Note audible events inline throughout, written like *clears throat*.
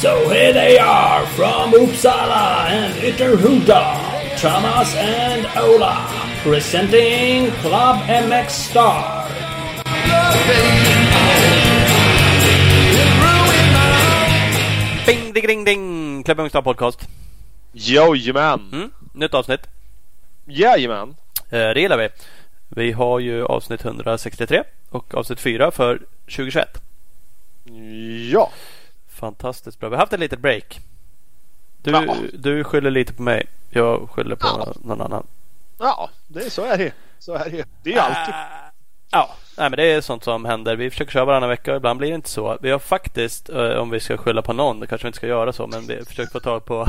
So here they are from Uppsala and Ytterhuda, Thomas and Ola, presenting Club MX Star. Bing, ding, ding, ding! Club MX Star Podcast. Jojomän! Mm, nytt avsnitt. Jajamän! Eh, det gillar vi. Vi har ju avsnitt 163 och avsnitt 4 för 2021. Ja! Fantastiskt bra. Vi har haft ett litet break. Du, Ja. du skyller lite på mig. Jag skyller på Ja. någon annan. Ja, det är så är det. Så är det. Det är alltid. Ah, Ja, nej, men det är sånt som händer. Vi försöker köra varannan vecka och ibland blir det inte så. Vi har faktiskt, eh, om vi ska skylla på någon, det kanske vi inte ska göra så, men vi har försökt få tag på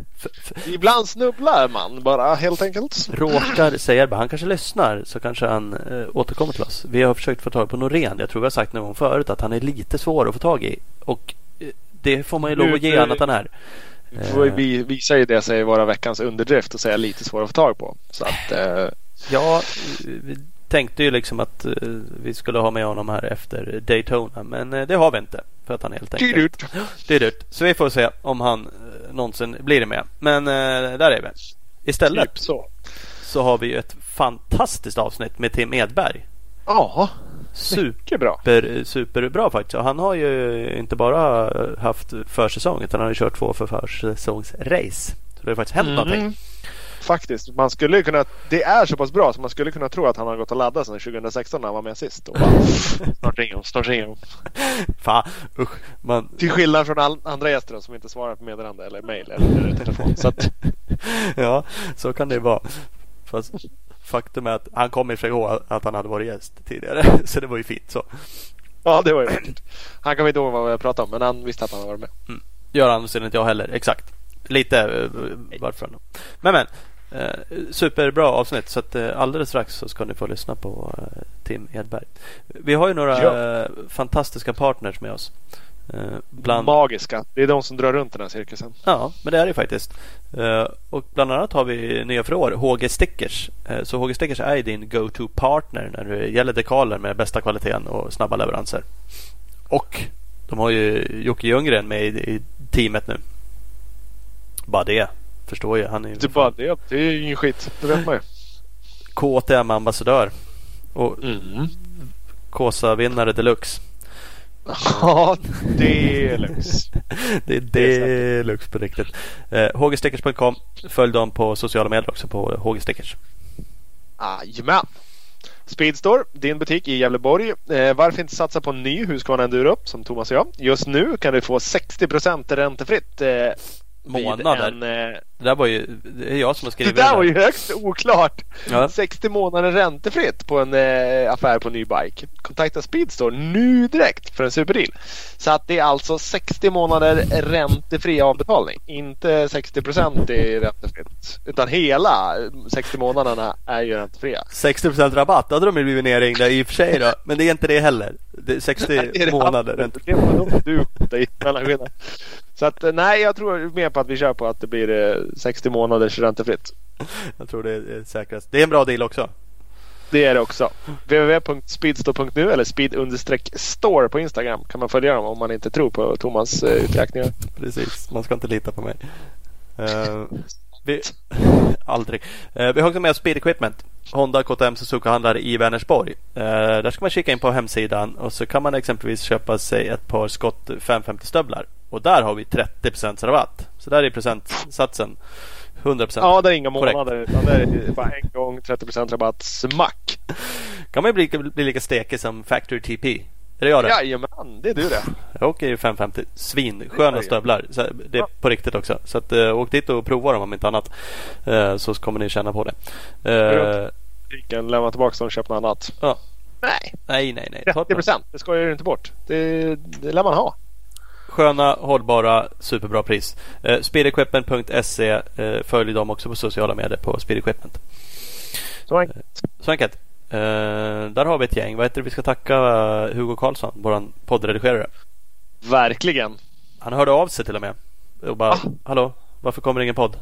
*laughs* Ibland snubblar man bara helt enkelt. råkar säga bara han kanske lyssnar så kanske han eh, återkommer till oss. Vi har försökt få tag på Norén. Jag tror vi har sagt någon gång förut att han är lite svår att få tag i. Och eh, det får man ju lov att ge han att han är. Vi får ju vi- visa ju det sig vara veckans underdrift och säga lite svårt att få tag på. Så att eh, Ja, tänkte ju liksom att eh, vi skulle ha med honom här efter Daytona. Men eh, det har vi inte. För att han helt enkelt... dyrt. *gasps* Dyrt. Så vi får se om han eh, någonsin blir med. Men där är vi. Istället Typ så. så har vi ju ett fantastiskt avsnitt med Tim Edberg. Ja, Super mycket bra. super, superbra faktiskt. Och han har ju inte bara haft försäsong utan han har ju kört två för försäsongsrace. Så det har faktiskt hänt någonting. Mm. Faktiskt. Man skulle kunna, det är så pass bra så man skulle kunna tro att han har gått och laddat sedan 2016 när han var med sist. Och bara, *laughs* snart ringer hon, snart ringer hon. Fan usch. Man, Till skillnad från all, andra gäster som inte svarar på meddelande eller mejl eller, *laughs* eller telefon. Så att, *laughs* ja, så kan det vara. Fast faktum är att han kommer sig ihåg att han hade varit gäst tidigare. Så det var ju fint så. ja, det var ju vackert. Han kommer inte ihåg vad vi pratade om men han visste att han varit med. Gör han sedan inte jag heller. Exakt. Lite eh, varför. Men men. Eh, superbra avsnitt. Så att eh, alldeles strax så ska ni få lyssna på eh, Tim Edberg. Vi har ju några Ja. fantastiska partners med oss. Bland, Magiska. Det är de som drar runt den här cirkusen. Ja, men det är det faktiskt. Och bland annat har vi nya för år, HG Stickers. Så HG Stickers är din go-to partner när det gäller dekaler med bästa kvaliteten och snabba leveranser. Och de har ju Jocke Ljunggren med i, i teamet nu. Bara det förstår ju. Han är Det är bara det. Det är ingen skit. Det vet man ju. *laughs* KTM-ambassadör. Och Mm. Kåsa-vinnare deluxe. *laughs* Ja, deluxe. *laughs* Det är deluxe på riktigt. Eh, HGstickers.com. Följ dem på sociala medier också på HGstickers. Jajamän. Speedstore, din butik i Gävleborg. Eh, varför inte satsa på en ny Husqvarna Enduro som Thomas och jag? Just nu kan du få 60% räntefritt. Eh, Månader? En, eh, Det där var ju, det är jag som har det skrivit där det. var ju högst oklart. Ja. 60 månader räntefritt på en eh, affär på ny bike. Kontakta Speedstore nu direkt för en superdeal. Så att det är alltså 60 månader räntefri avbetalning. Inte 60% i räntefritt. Utan hela 60 månaderna är ju räntefria. 60% rabatt, då hade de ju blivit nerringda i och för sig då. Men det är inte det heller. Det är 60 Det är det månader. de du i mellanskillnad. Så att eh, nej, jag tror mer på att vi kör på att det blir eh, 60 månaders räntefritt. Jag tror det är säkrast. Det är en bra deal också. Det är det också. www.speedstore.nu eller speed-store på Instagram kan man följa dem om man inte tror på Thomas eh, uträkningar. Precis, man ska inte lita på mig. Eh, *laughs* vi, *laughs* aldrig. Eh, vi har också med oss Speed Equipment. Honda KTM Suzuka-handlare i Vänersborg. Eh, där ska man kika in på hemsidan och så kan man exempelvis köpa sig ett par skott 550 stövlar. Och där har vi 30% rabatt. Så där är procentsatsen 100% Ja, det är inga månader utan det är bara en gång 30% rabatt smack. kan man ju bli, bli lika stekig som Factory TP. Är det jag det? Jajamän, det är du det. Jag åker ju 550. Svinsköna stövlar. Så det är på riktigt också. Så att, eh, åk dit och prova dem om inte annat. Eh, så kommer ni känna på det. Butiken lämnar tillbaka dem och köper något annat. ja. Nej, Nej, nej, nej. Ta ett 30% det skojar du inte bort. Det, det lär man ha. Sköna, hållbara, superbra pris. Eh, Speedequipment.se. Eh, följ dem också på sociala medier på Speedequipment. Så enkelt. Så enkelt. Eh, där har vi ett gäng. Vad heter det vi ska tacka eh, Hugo Karlsson, vår poddredigerare. Verkligen. Han hörde av sig till och med. Och bara, Ah. hallå, varför kommer ingen podd?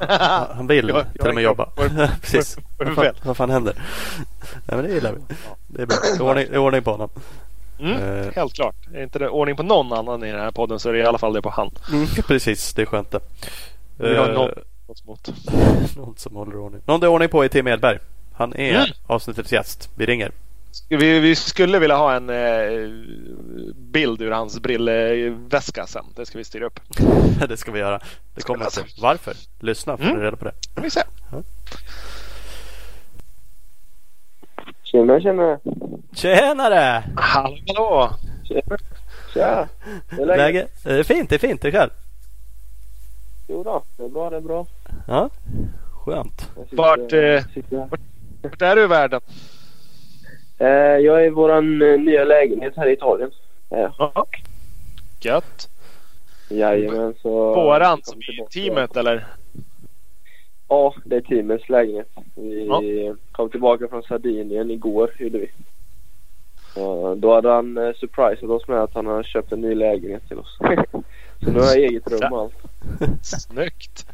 *laughs* Han vill Jag- till och med jobba. *laughs* Precis. vad det fan, fel? vad fan händer? *laughs* Nej, men det gillar vi. Det är bra. Det är ordning, det är ordning på honom. Mm, Eh. helt klart. Är inte det ordning på någon annan i den här podden så är det i alla fall det på han. Precis, det är skönt det. Vi har Eh, någon något *laughs* någon som håller ordning. Någon det är ordning på är Tim Edberg. Han är Mm. avsnittets gäst. Vi ringer. Vi, vi skulle vilja ha en eh, bild ur hans brillväska sen. Det ska vi styra upp. *laughs* det ska vi göra. Det kommer Alltså. Varför? Lyssna får Mm. du reda på det. Vi se. Tjena, tjena. Tjenare! Hallå, hallå! Tjena. Tja. Hur är läget? Läge? Det är fint, det är fint. Det är själv? Jo då, det är bra, det är bra. Ja, skönt. Sitter- Vart, eh. Vart är du i världen? Eh, jag är i våran eh, nya lägenhet här i Italien. Ja, Ja. Gött. jajamän, så... Våran som tillbaka. teamet eller? Ja, det är teamets lägenhet. Vi Ja. kom tillbaka från Sardinien igår, gjorde vi. Så då hade han eh, surprisat oss med att han har köpt en ny lägenhet till oss. *laughs* så nu har jag eget rum och allt. *laughs* Snyggt.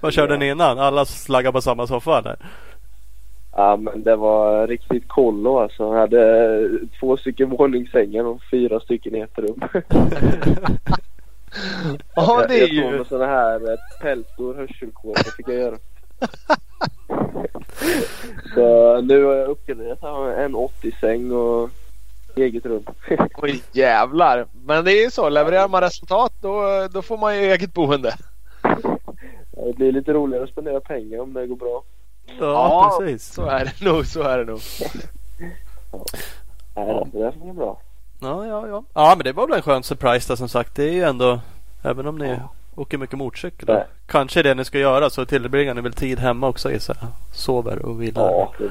Vad körde ni innan? Alla slaggar på samma soffa eller? Ja men det var riktigt kollo alltså. Han hade eh, två stycken våningssängar och fyra stycken i ett rum. *laughs* Ja, det är jag, jag ju... med sådana här eh, pältor hörselkåpor fick jag göra. Så nu har jag uppgraderat. Jag har en 80-säng och eget rum. *laughs* Oj jävlar. Men det är ju så. Levererar man resultat då, då får man ju eget boende. det blir lite roligare att spendera pengar om det går bra. Ja, precis. Så är det nog. Så är det nog. Nej, Ja. det där funkar bra. Ja, ja, ja. Ja, men det var väl en skön surprise där som sagt. Det är ju ändå, även om ni åker mycket motorcykel. Nej. Kanske det ni ska göra så tillbringar ni väl tid hemma också gissar. Sover och vilar. Ja, det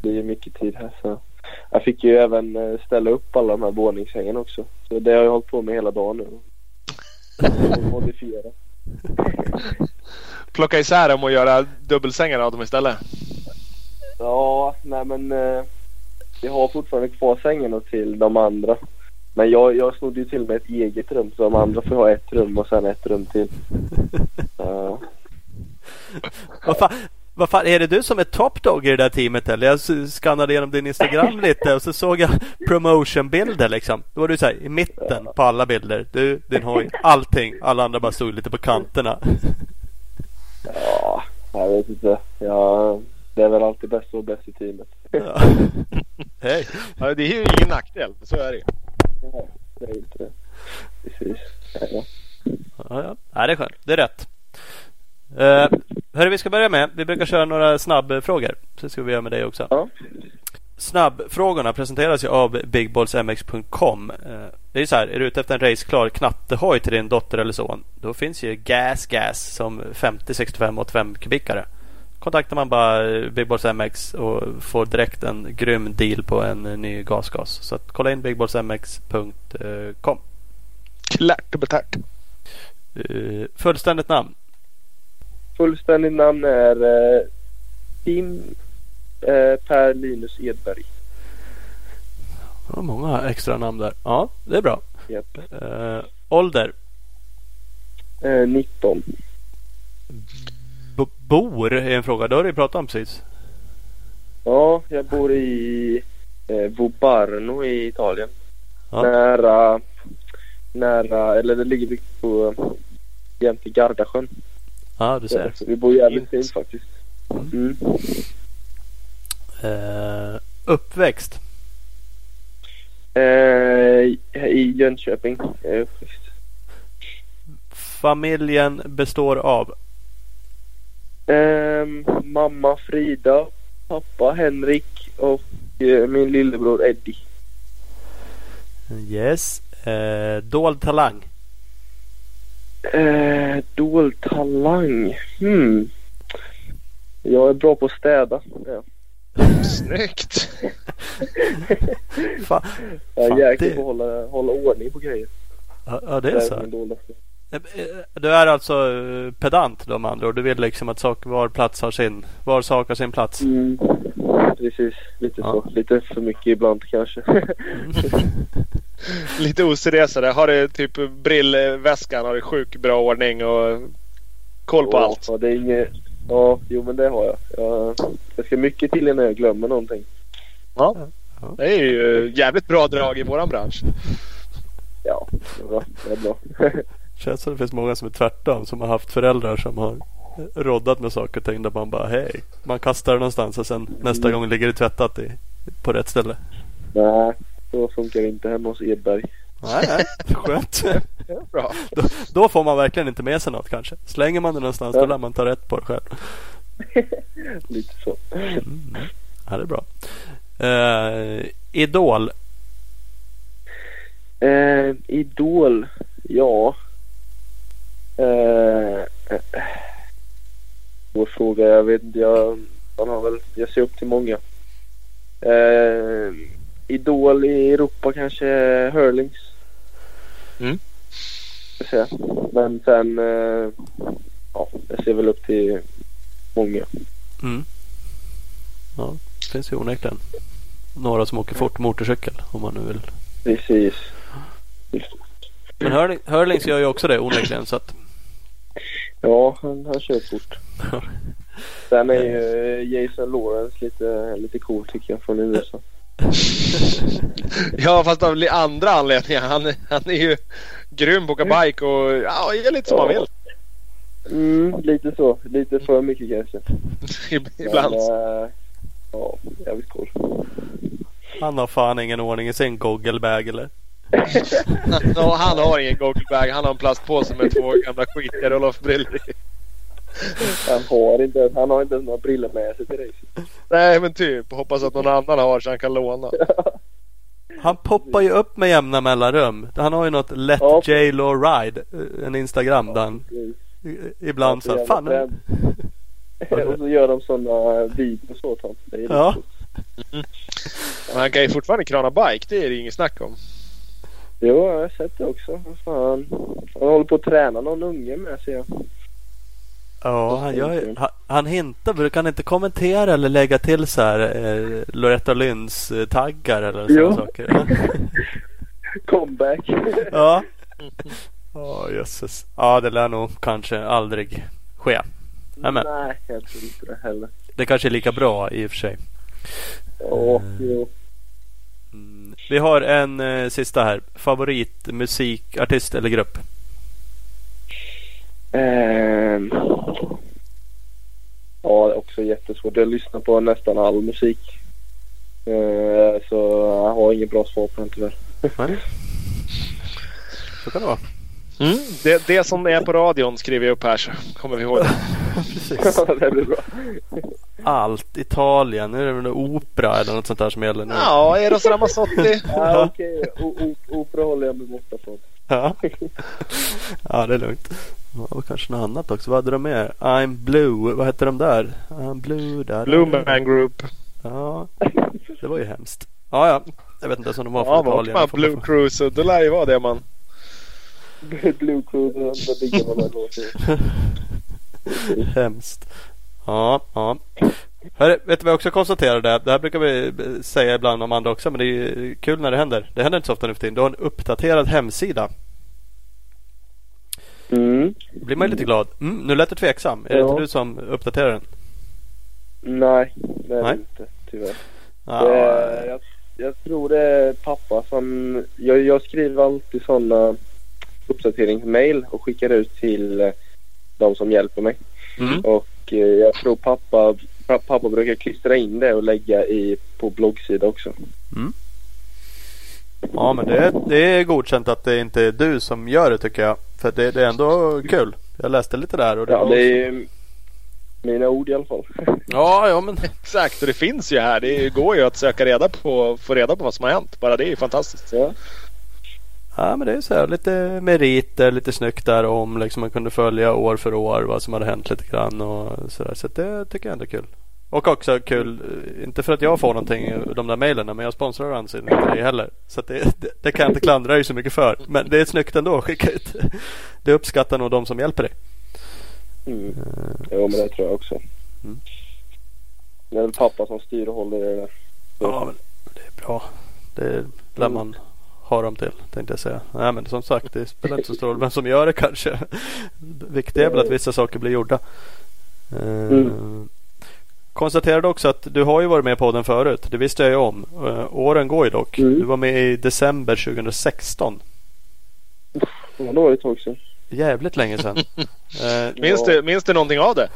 blir ju mycket tid här. Så. Jag fick ju även eh, ställa upp alla de här våningssängarna också. Så det har jag hållit på med hela dagen nu. Och Modifiera. *laughs* Plocka isär dem och göra dubbelsängar av dem istället. Ja, nej men eh, vi har fortfarande kvar sängarna till de andra. Men jag, jag snodde ju till med ett eget rum så de andra får ha ett rum och sen ett rum till. *laughs* Vad fan, vad fan, är det du som är top dog i det där teamet eller? Jag skannade igenom din Instagram *laughs* lite och så såg jag promotionbilder liksom. Då var du så här i mitten på alla bilder. Du, din hoj, allting. Alla andra bara stod lite på kanterna. ja, jag vet inte. Ja, det är väl alltid bäst vara bäst i teamet. Ja. *laughs* Hej. Ja, det är ju ingen nackdel. Så är det. Ja, det är inte det. Precis. Ja. Ja, ja. Nej, det är skönt. Det är rätt. Uh, hörru, vi ska börja med. Vi brukar köra några snabbfrågor. Så ska vi göra med dig också. Ja. Snabbfrågorna presenteras ju av bigballsmx.com. Eh, Det är ju så här, är du ute efter en raceklar knattehoj till din dotter eller son. Då finns ju Gas Gas som 50, 65, 85 kubikare. Kontaktar man bara eh, Big Balls MX och får direkt en grym deal på en eh, ny gasgas. Så att kolla in bigballsmx.com. Klart och betärt. Fullständigt namn. Fullständigt namn är eh, Tim eh, Per Linus Edberg. Det var många extra namn där. Ja, det är bra. Japp. Uh, ålder. Eh, 19. B- bor är en fråga. Det har du pratat om precis. Ja, jag bor i eh, Vobarno i Italien. Ja. Nära, nära, eller det ligger på jämte Gardasjön. Ja, du ser. Så vi bor jävligt Fint. faktiskt. Mm. Uh, uppväxt. Eh, I Jönköping. är jag uppväxt. Familjen består av. Ehm, mamma Frida, pappa Henrik och eh, min lillebror Eddie. Yes. Uh, dold talang. Eh, dold talang. Hmm. Jag är bra på att städa. Ja. Snyggt! *laughs* Fan. Jag är jäkligt det- på att hålla, hålla ordning på grejer. Ja, ja, det är så. Eh, eh, Du är alltså eh, pedant de andra och du vill liksom att sak, var plats har sin, var sak har sin plats. Mm. Precis, lite Ja. så. Lite för mycket ibland kanske. *laughs* *laughs* *laughs* Lite oseriösare. Har du typ brillväskan har du sjukt bra ordning och Koll på Och- allt. och det är inget... Ja, jo men det har jag. jag. Det ska mycket till innan jag glömmer någonting. Ja. Det är ju jävligt bra drag i våran bransch. Ja, det är bra. Det är bra. *laughs* Känns som det finns många som är tvärtom. Som har haft föräldrar som har roddat med saker och ting där man bara hej. Man kastar det någonstans och sen nästa gång ligger det tvättat i, på rätt ställe. Nej, så funkar det inte hemma hos Edberg. Nej, nej. *laughs* Skönt. Ja, bra. Då, då får man verkligen inte med sig något kanske. Slänger man det någonstans då Ja. lär man ta rätt på det själv. *laughs* Lite så. Ja, det är bra. Eh, Idol. Eh, Idol, ja. Eh, eh, Svår fråga. Jag vet inte. Jag, man har väl, jag ser upp till många. Eh, Idol i Europa kanske Hurlings. Mm. Säga. Men sen, eh, ja, jag ser väl upp till många. Mm. Ja, det finns ju onekligen. Några som åker fort motorcykel om man nu vill. Precis. Men Hurling, Hurlings gör ju också det onekligen så att Ja, han, han kör fort. *laughs* Sen är ju Jason Lawrence lite, lite cool tycker jag från USA. *laughs* Ja, fast av andra anledningar. Han, är- han är ju grym på att åka bike och ja, gör lite som han vill. Mm, lite så. Lite för mycket kanske. *laughs* Ibland. Men, äh, ja, jävligt cool. han har fan ingen ordning i sin gogelbag eller? *laughs* Ja, han har ingen gogglerbag. Han har en plastpåse med två gamla skitiga roll-off-brillor. *laughs* Han har inte, han har inte ens några brillor med sig till racet. Nej, men typ. Hoppas att någon annan har så han kan låna. *laughs* Han poppar ju upp med jämna mellanrum. Han har ju något Let Ja. J Lo Ride. eh, En Instagram där han ibland så här, fan. *laughs* Och så gör de sådana videos åt honom. Det är lite Ja. coolt. Men han kan ju fortfarande krana bike. Det är det inget snack om. Jo, jag har sett det också. Fan. Han håller på att träna någon unge med ser jag. Ja, han, gör, han, han hintar. Brukar han inte kommentera eller lägga till så här eh, Loretta Lynns eh, taggar eller sådana saker? *laughs* Comeback. ja. *laughs* Ja, jösses. Ja, det lär nog kanske aldrig ske. Nej, men Nej, jag tror inte det heller. det kanske är lika bra i och för sig. Ja, jo. Mm. Vi har en eh, sista här. Favoritmusikartist eller grupp? Ehm. Ja, det är också jättesvårt. Jag lyssnar på nästan all musik. Eh, så jag har inget bra svar på den tyvärr. Nej. Så kan det vara. Mm. Det, det som är på radion skriver jag upp här så kommer vi ihåg det. *laughs* Precis. *laughs* det blir bra. Allt. Italien. Nu är det väl opera eller något sånt där som gäller nu. Ja, Eros Ramazzotti. *laughs* Ja, okej. O- o- Opera håller jag mig borta från. Ja. ja, det är lugnt. Ja, och kanske något annat också. Vad hade de mer? I'm Blue. Vad hette de där? I'm Blue. Där, Blue Man Group. Ja, det var ju hemskt. Ja, ja. Jag vet inte ens om de var Ja, från var Italien. får Blue bara- Cruise och det lär ju vara det man. *laughs* Blue Cruise, vad diggar man låten. *laughs* Hemskt. Ja, ja. Hörru, vet du vad jag också konstaterade? Det här brukar vi säga ibland om andra också men det är ju kul när det händer. Det händer inte så ofta nu för tiden. Du har en uppdaterad hemsida. Mm. Blir man lite glad. Mm, nu lät du tveksam. Är det Ja. inte du som uppdaterar den? Nej, det är det Nej. inte tyvärr. Ja, Det, jag, jag tror det är pappa som... Jag, jag skriver alltid sådana uppdateringsmail och skickar ut till eh, de som hjälper mig. mm. Och eh, jag tror pappa, pa- pappa brukar klistra in det och lägga i på bloggsida också. Ja men det, det är godkänt att det inte är du som gör det tycker jag. För det, det är ändå kul. Jag läste lite där och det Ja, var det är mina ord i alla fall. Ja, ja men *laughs* Exakt, och det finns ju här. Det går ju att söka reda på, få reda på vad som har hänt. Bara det är ju fantastiskt. Ja. Ja men det är så här lite meriter, lite snyggt där om liksom man kunde följa år för år vad som hade hänt lite grann och sådär. Så det tycker jag ändå är kul. Och också kul, eh, inte för att jag får någonting i de där mejlen men jag sponsrar Unseen inte det heller. Så det, det, det kan jag inte klandra dig så mycket för. Men det är snyggt ändå att skicka ut. Det uppskattar nog de som hjälper dig. Mm. Jo, men det tror jag också. Mm. Det är väl pappa som styr och håller i det där. Ja men det är bra. Det lär man har de till tänkte jag säga. Nej men som sagt det spelar inte så stor roll vem som gör det kanske. Viktigt är väl att vissa saker blir gjorda. Eh, Mm. Konstaterade också att du har ju varit med på den förut. Det visste jag ju om. Eh, åren går ju dock. Mm. Du var med i december 2016. Ja, det var ett tag sedan. Jävligt länge sedan. *laughs* Eh, Minns, Ja. du, minns du någonting av det?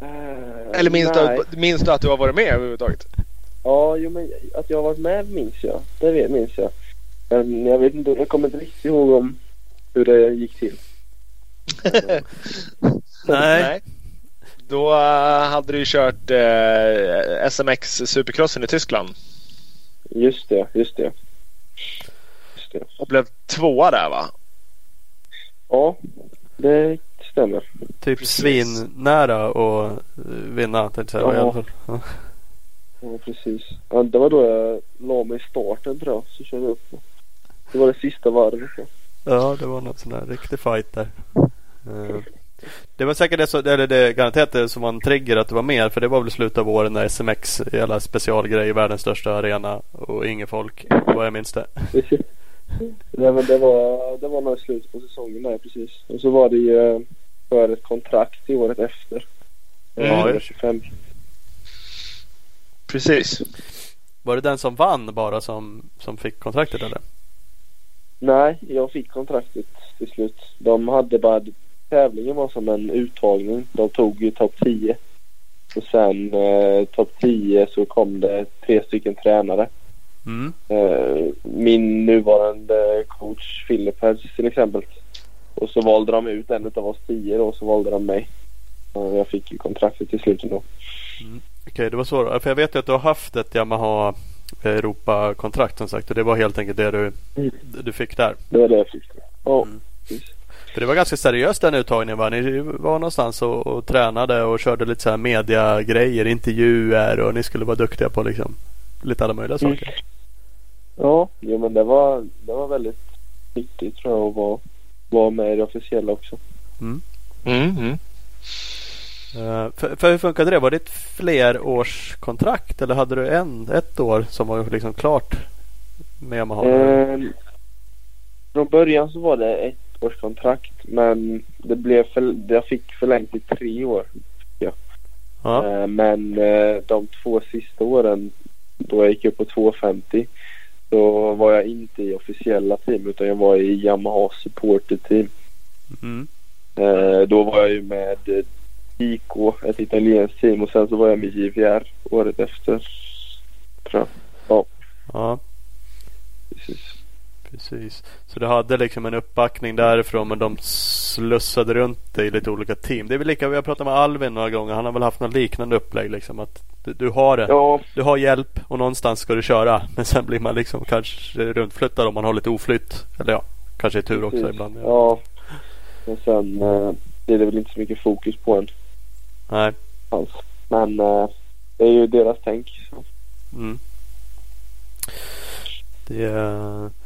Eh, Eller minns du, minns du att du har varit med överhuvudtaget? Ja, jo, men att jag har varit med minns jag. Det vet, minns jag. Men jag vet inte, jag kommer inte riktigt ihåg om hur det gick till. *laughs* nej. Då eh, hade du ju kört eh, SMX Supercrossen i Tyskland Just det, just det. Just det. och blev tvåa där va? Ja, det stämmer. Typ Precis. svinnära att eh, vinna tänkte jag säga. Ja. i. Ja. Ja, precis. Ja, det var då jag la mig i starten tror jag. Så körde jag upp. Det var det sista varvet. ja. Ja, det var någon sån här riktig fight där. Eh, Det var säkert det, så, eller det garanterat det som var en trigger att det var mer. För det var väl slutet av året när SMX, hela specialgrej, världens största arena och inget folk. Vad jag minns det. *laughs* Nej, men det var, det var nog slut på säsongen där precis. Och så var det ju eh, för ett kontrakt i året efter. Mm. Eh, 25. Precis. Var det den som vann bara som, som fick kontraktet eller? Nej, jag fick kontraktet till slut. De hade bara... Tävlingen var som en uttagning. De tog ju topp 10. Och sen eh, topp 10 så kom det tre stycken tränare. Mm. Eh, min nuvarande coach Philip till exempel. Och så valde de ut en av oss tio då, och så valde de mig. Och jag fick ju kontraktet till slut ändå. Okej, det var så då. För jag vet ju att du har haft ett Yamaha Europa-kontrakt som sagt. Och det var helt enkelt det du, Mm. du fick där. Det var det jag fick. Ja, Mm. För det var ganska seriöst den uttagningen va? Ni var någonstans och, och tränade och körde lite så här mediagrejer, intervjuer och ni skulle vara duktiga på liksom lite alla möjliga Mm. saker. Ja, jo, men det var, det var väldigt nyttigt tror jag att vara, vara med i det officiella också. Mm, mm. Eh, för, för hur funkade det? Var det ett flerårskontrakt eller hade du en, ett år som var liksom klart med Yamaha? Ehm, från början så var det ett års kontrakt men det blev för, jag fick förlängt i tre år. ja. Eh, Men eh, de två sista åren då jag gick upp på 250 så var jag inte i officiella team utan jag var i Yamaha supporter team. Mm. Eh, Då var jag ju med IK, ett italienskt team och sen så var jag med JVR året efter. Tror jag. ja, Precis. Precis. Så du hade liksom en uppbackning därifrån men de slussade runt dig i lite olika team. Det är väl lika, vi har pratat med Alvin några gånger. Han har väl haft något liknande upplägg liksom. Att du, du har det. Ja, Du har hjälp och någonstans ska du köra. Men sen blir man liksom kanske runtflyttad om man har lite oflytt. Eller ja, kanske i tur också precis. ibland. Ja. Och sen eh, blir det väl inte så mycket fokus på en Nej. alls. Men eh, det är ju deras tänk. Så. Mm. Det,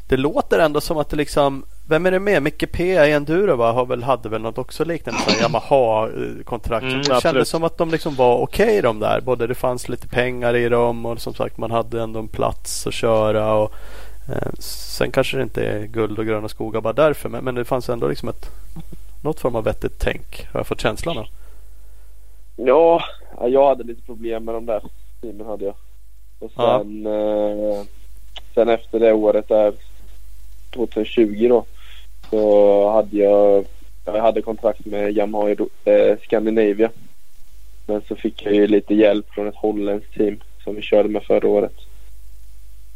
det låter ändå som att det liksom Vem är det med? Micke P i Enduro va? Har väl, hade väl något också liknande så här Yamaha-kontrakt. Mm, det kändes som att de liksom var okej de där. Både det fanns lite pengar i dem och som sagt man hade ändå en plats att köra. Och, eh, sen kanske det inte är guld och gröna skogar bara därför. Men, men det fanns ändå liksom ett något form av vettigt tänk. Har jag fått känslan av. Ja, ja, jag hade lite problem med de där teamen hade jag. Och Ja. sen, eh, sen efter det året där 2020 då så hade jag, jag hade kontrakt med Yamaha i eh, Scandinavia. Men så fick jag ju lite hjälp från ett holländskt team som vi körde med förra året.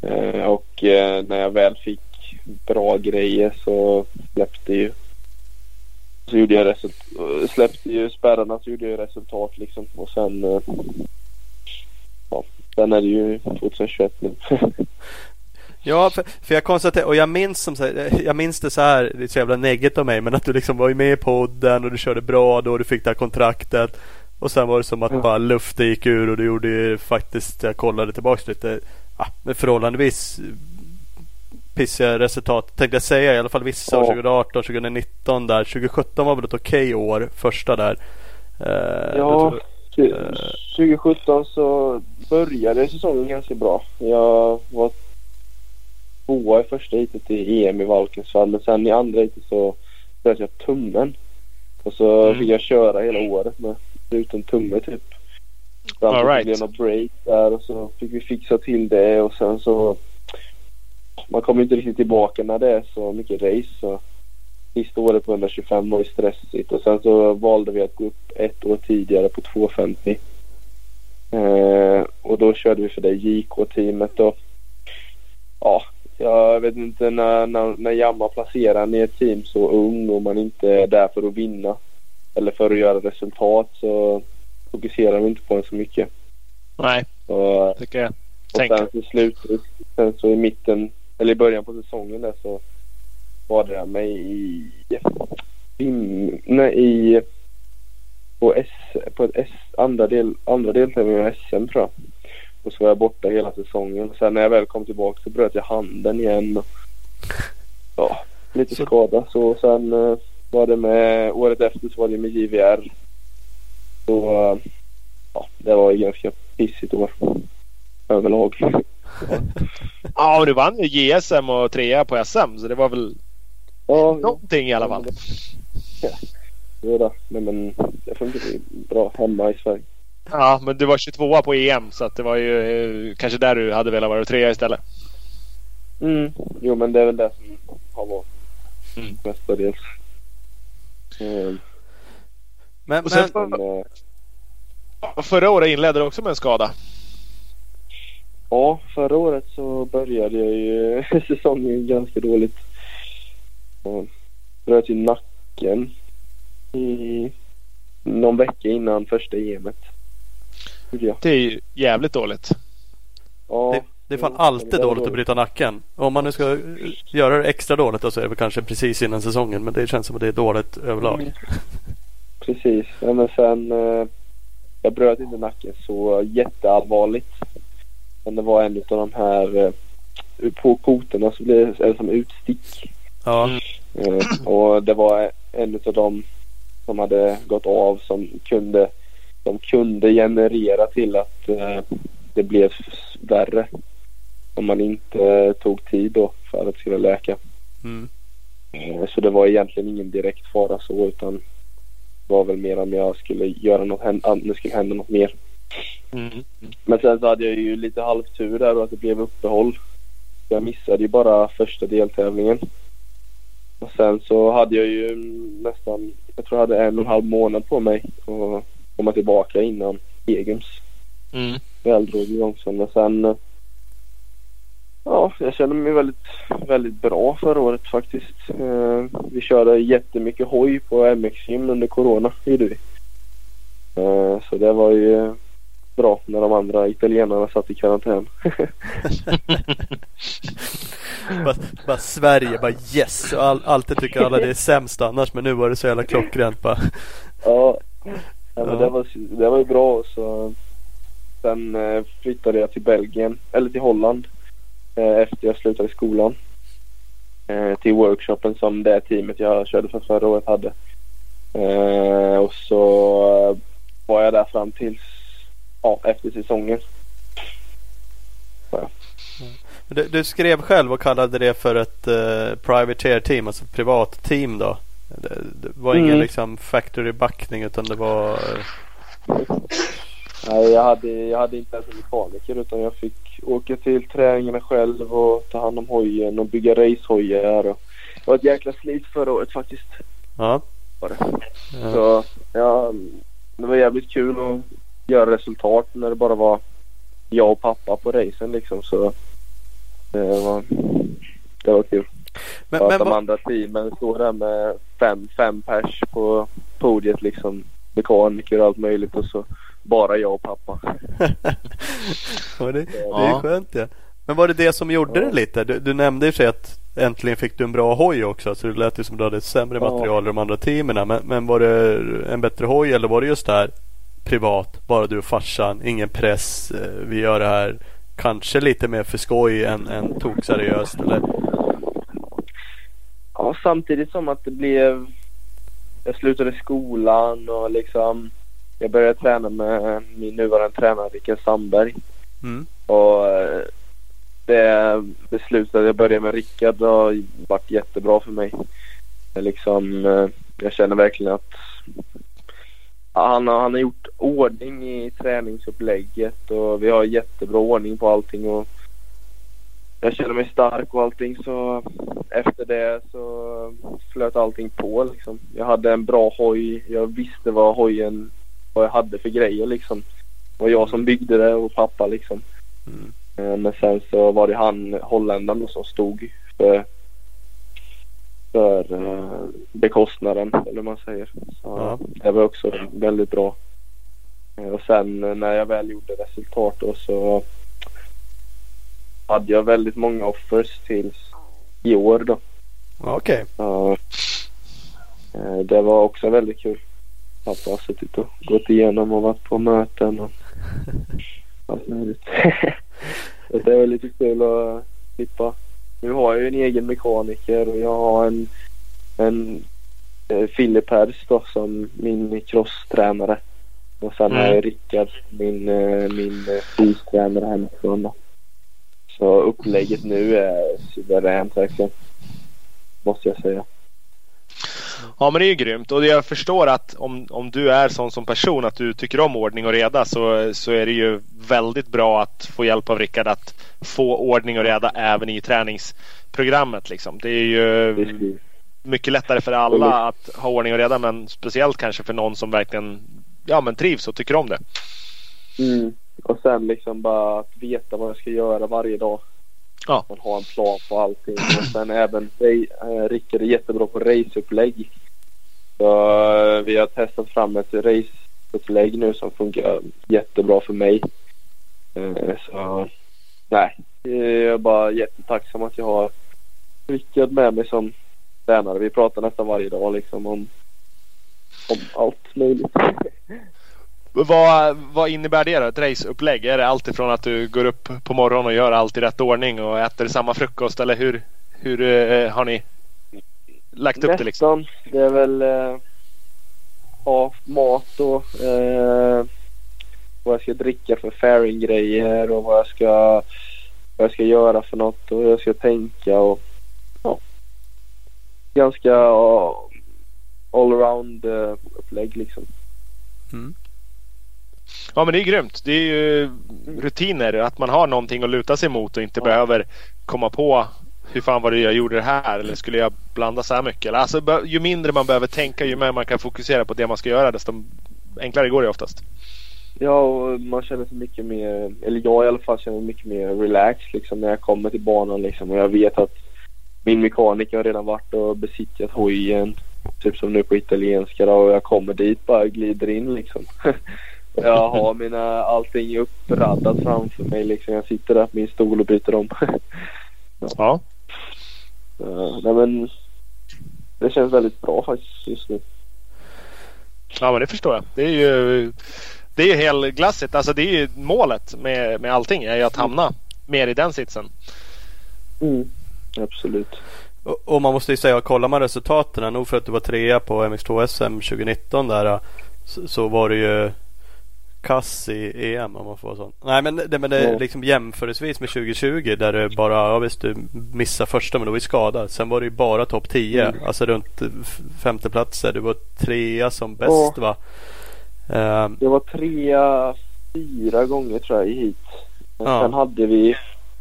Eh, och eh, när jag väl fick bra grejer så släppte ju så gjorde jag resultat, släppte ju spärrarna så gjorde jag resultat liksom och sen eh, ja, sen är det ju 2021 nu. *laughs* Ja, för, för jag konstaterar och jag minns, som, så här- jag minns det så här, det är så jävla negget av mig, men att du liksom var med i podden och du körde bra då och du fick det här kontraktet. Och sen var det som att Ja. bara luften gick ur och du gjorde ju faktiskt, jag kollade tillbaks lite, med förhållandevis pissiga resultat tänkte jag säga. I alla fall vissa år Ja. 2018, 2019 där. 2017 var väl ett okej år, första där. Eh, Ja. tror- 2017 så började säsongen ganska bra. Jag var tvåa i första heatet i EM i Valkensvall men sen i andra heatet så bröt jag tummen. Och så Mm. fick jag köra hela året med bruten tumme typ. Fram till right. det blev något break där och så fick vi fixa till det och sen så man kommer inte riktigt tillbaka när det är så mycket race så sista året på 125 var ju stressigt och sen så valde vi att gå upp ett år tidigare på 250. Eh, och då körde vi för det JK-teamet då. Ja, jag vet inte när, när, när Jamma placerar en i ett team så ung och man inte är där för att vinna eller för att göra resultat så fokuserar vi inte på den så mycket. Nej, Och, tycker jag. och Tänk. sen så slutet, sen så i mitten, eller i början på säsongen där så var det mig i, i, nej, i på, S, på ett S, andra, del, andra deltävlingen av SM tror jag. Och så var jag borta hela säsongen. Sen när jag väl kom tillbaka så bröt jag handen igen. Och, ja, lite Så- skada. Så sen eh, var det med, året efter så var det med JVR. Så eh, ja, det var ju ganska pissigt år. Överlag. Ja, men du vann ju JSM och trea på SM så det var väl Ja, någonting i alla fall. Jo då. Nej, men det funkar bra hemma i Sverige. Ja, men du var 22 på EM så att det var ju eh, kanske där du hade velat vara trea istället. Mm. Jo men det är väl det som har varit Mm. mestadels. Mm. Men, Och sen Men, eh, Förra året inledde du också med en skada. ja, förra året så började jag ju *laughs* säsongen ganska dåligt. Jag bröt ju nacken i någon vecka innan första EMet. Det är ju jävligt dåligt. Ja, det, det är fan alltid det var dåligt att bryta nacken. Om man nu ska göra det extra dåligt då så är det väl kanske precis innan säsongen. Men det känns som att det är dåligt överlag. Mm. Precis. Ja, men sen... Eh, jag bröt inte nacken så jätteallvarligt. Men det var en av de här... Eh, på kotorna så blev det som utstick. Ja. Eh, och det var en av dem som hade gått av som kunde, som kunde generera till att eh, det blev värre. Om man inte tog tid då för att det skulle läka. mm. Eh, Så det var egentligen ingen direkt fara så utan var väl mer om jag skulle göra något, om det skulle hända något mer. Mm. Men sen så hade jag ju lite halvtur där och att det blev uppehåll. Jag missade ju bara första deltävlingen. Och sen så hade jag ju nästan, jag tror jag hade en och en halv månad på mig att komma tillbaka innan Egums Mm. väl drog igång. Så men sen, eh, ja, jag kände mig väldigt, väldigt bra förra året faktiskt. Eh, vi körde jättemycket hoj på MX-gym under Corona, gjorde vi. Eh, så det var ju bra när de andra italienarna satt i karantän. *laughs* bara, bara Sverige, bara yes. All, alltid tycker alla det är sämst annars. Men nu var det så jävla klockrent bara. Ja, ja men. Det, var, det var ju bra. Så sen eh, flyttade jag till Belgien, eller till Holland eh, efter jag slutade skolan. Eh, till workshopen som det teamet jag körde för förra året hade. Eh, och så eh, var jag där fram tills ja, efter säsongen. Du, du skrev själv och kallade det för ett uh, privateer team, alltså privat team då. Det, det var ingen Mm. liksom factory backning utan det var... Nej, jag hade, jag hade inte ens en mekaniker utan jag fick åka till träningarna själv och ta hand om hojen och bygga racehojar. Och det var ett jäkla slit förra året faktiskt. Ja. Var det. ja. Så ja, det var jävligt kul att göra resultat när det bara var jag och pappa på racen liksom. Så det var, det var kul. Men, För men, att de vad- andra teamen står där med fem, fem pers på podiet liksom. Mekaniker och allt möjligt och så bara jag och pappa. *laughs* ja, det, det är Ja. skönt ja. Men var det det som gjorde Ja. det lite? Du, du nämnde och för sig att äntligen fick du en bra hoj också. Så det lät ju som du hade sämre Ja. material i de andra teamen. Men, men var det en bättre hoj eller var det just det här privat? Bara du och farsan, ingen press. eh, Vi gör det här kanske lite mer för skoj än, än tokseriöst. Eller? Ja, samtidigt som att det blev... Jag slutade skolan och liksom... Jag började träna med min nuvarande tränare Rickard Sandberg. Mm. Och eh, det beslutet jag började med Rickard har varit jättebra för mig. Liksom, eh, jag känner verkligen att han, har, han har gjort ordning i träningsupplägget och vi har jättebra ordning på allting. Och jag känner mig stark och allting så efter det så flöt allting på liksom. Jag hade en bra hoj. Jag visste vad hojen, vad jag hade för grejer liksom. Det var jag som byggde det och pappa liksom. Mm. Eh, men sen så var det han holländaren som stod för, för uh, bekostnaden eller man säger. Så ja. Det var också väldigt bra. Eh, och sen när jag väl gjorde resultat då så hade jag väldigt många offers tills i år då. Okej. Okay. Uh, det var också väldigt kul. Pappa har suttit och gått igenom och varit på möten och *laughs* allt möjligt. *laughs* det är lite kul att slippa. Nu har jag ju en egen mekaniker och jag har en, en eh, Fille Pers då som min crosstränare. Och sen mm. har jag Rickard min, eh, min eh, fystränare hemifrån då. Så upplägget nu är suveränt verkligen. Måste jag säga. Ja men det är ju grymt och jag förstår att om, om du är sån som person att du tycker om ordning och reda så, så är det ju väldigt bra att få hjälp av Rickard att få ordning och reda även i träningsprogrammet. Liksom. Det är ju mycket lättare för alla att ha ordning och reda men speciellt kanske för någon som verkligen ja, men trivs och tycker om det. Mm. Och sen liksom bara att veta vad jag ska göra varje dag. Ja. Man har en plan på allting. Och sen även eh, Rickard är jättebra på raceupplägg. Så eh, vi har testat fram ett raceupplägg nu som funkar jättebra för mig. Eh, så nej, jag är bara jättetacksam att jag har Rickard med mig som tränare. Vi pratar nästan varje dag liksom om, om allt möjligt. *laughs* Vad, vad innebär det då? Ett raceupplägg? Är det alltifrån att du går upp på morgonen och gör allt i rätt ordning och äter samma frukost eller hur, hur uh, har ni lagt upp det liksom? Det är väl uh, ja, mat och uh, vad jag ska dricka för fairing-grejer och vad jag ska vad jag ska göra för något och hur jag ska tänka och ja. Ganska uh, allround uh, upplägg liksom. Mm. Ja men det är grymt. Det är ju rutiner. Att man har någonting att luta sig mot och inte ja. behöver komma på hur fan var det jag gjorde det här? Eller skulle jag blanda så här mycket? Alltså, ju mindre man behöver tänka ju mer man kan fokusera på det man ska göra desto enklare går det oftast. Ja, och man känner sig mycket mer, eller jag i alla fall känner mig mycket mer relaxed liksom när jag kommer till banan liksom. Och jag vet att min mekaniker har redan varit och besiktat hojen. Typ som nu på italienska då, och jag kommer dit bara glider in liksom. *laughs* Jag *laughs* har mina, allting uppraddat framför mig liksom. Jag sitter där på min stol och byter om. *laughs* ja. ja. Uh, nej men det känns väldigt bra faktiskt just nu. Ja men det förstår jag. Det är ju det är ju helglassigt. Alltså det är ju målet med, med allting är ju att hamna mm. mer i den sitsen. Mm, absolut. Och, och man måste ju säga, kollar man resultaten, nog för att du var trea på MX2 SM 2019 där så, så var det ju kass i EM om man får sån. Nej men det, men det är liksom jämförelsevis med 2020 där det bara, ja visst du missade första men då var ju skadad. Sen var det ju bara topp 10. Mm. Alltså runt femteplatser. Du var trea som bäst va? Uh, jag var trea fyra gånger tror jag i hit. Ja. Sen hade vi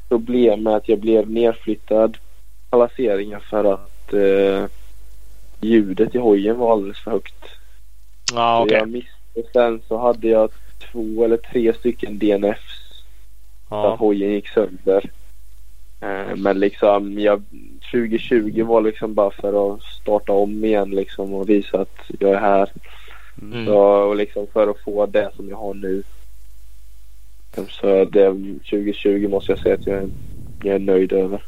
problem med att jag blev nedflyttad placeringar för att uh, ljudet i hojen var alldeles för högt. Ja, okay. jag och sen så hade jag två eller tre stycken DNFs. Ja. Där hojen gick sönder. Eh, men liksom jag, 2020 var liksom bara för att starta om igen liksom och visa att jag är här. Mm. Så, och liksom för att få det som jag har nu. Så det 2020 måste jag säga att jag är, jag är nöjd över.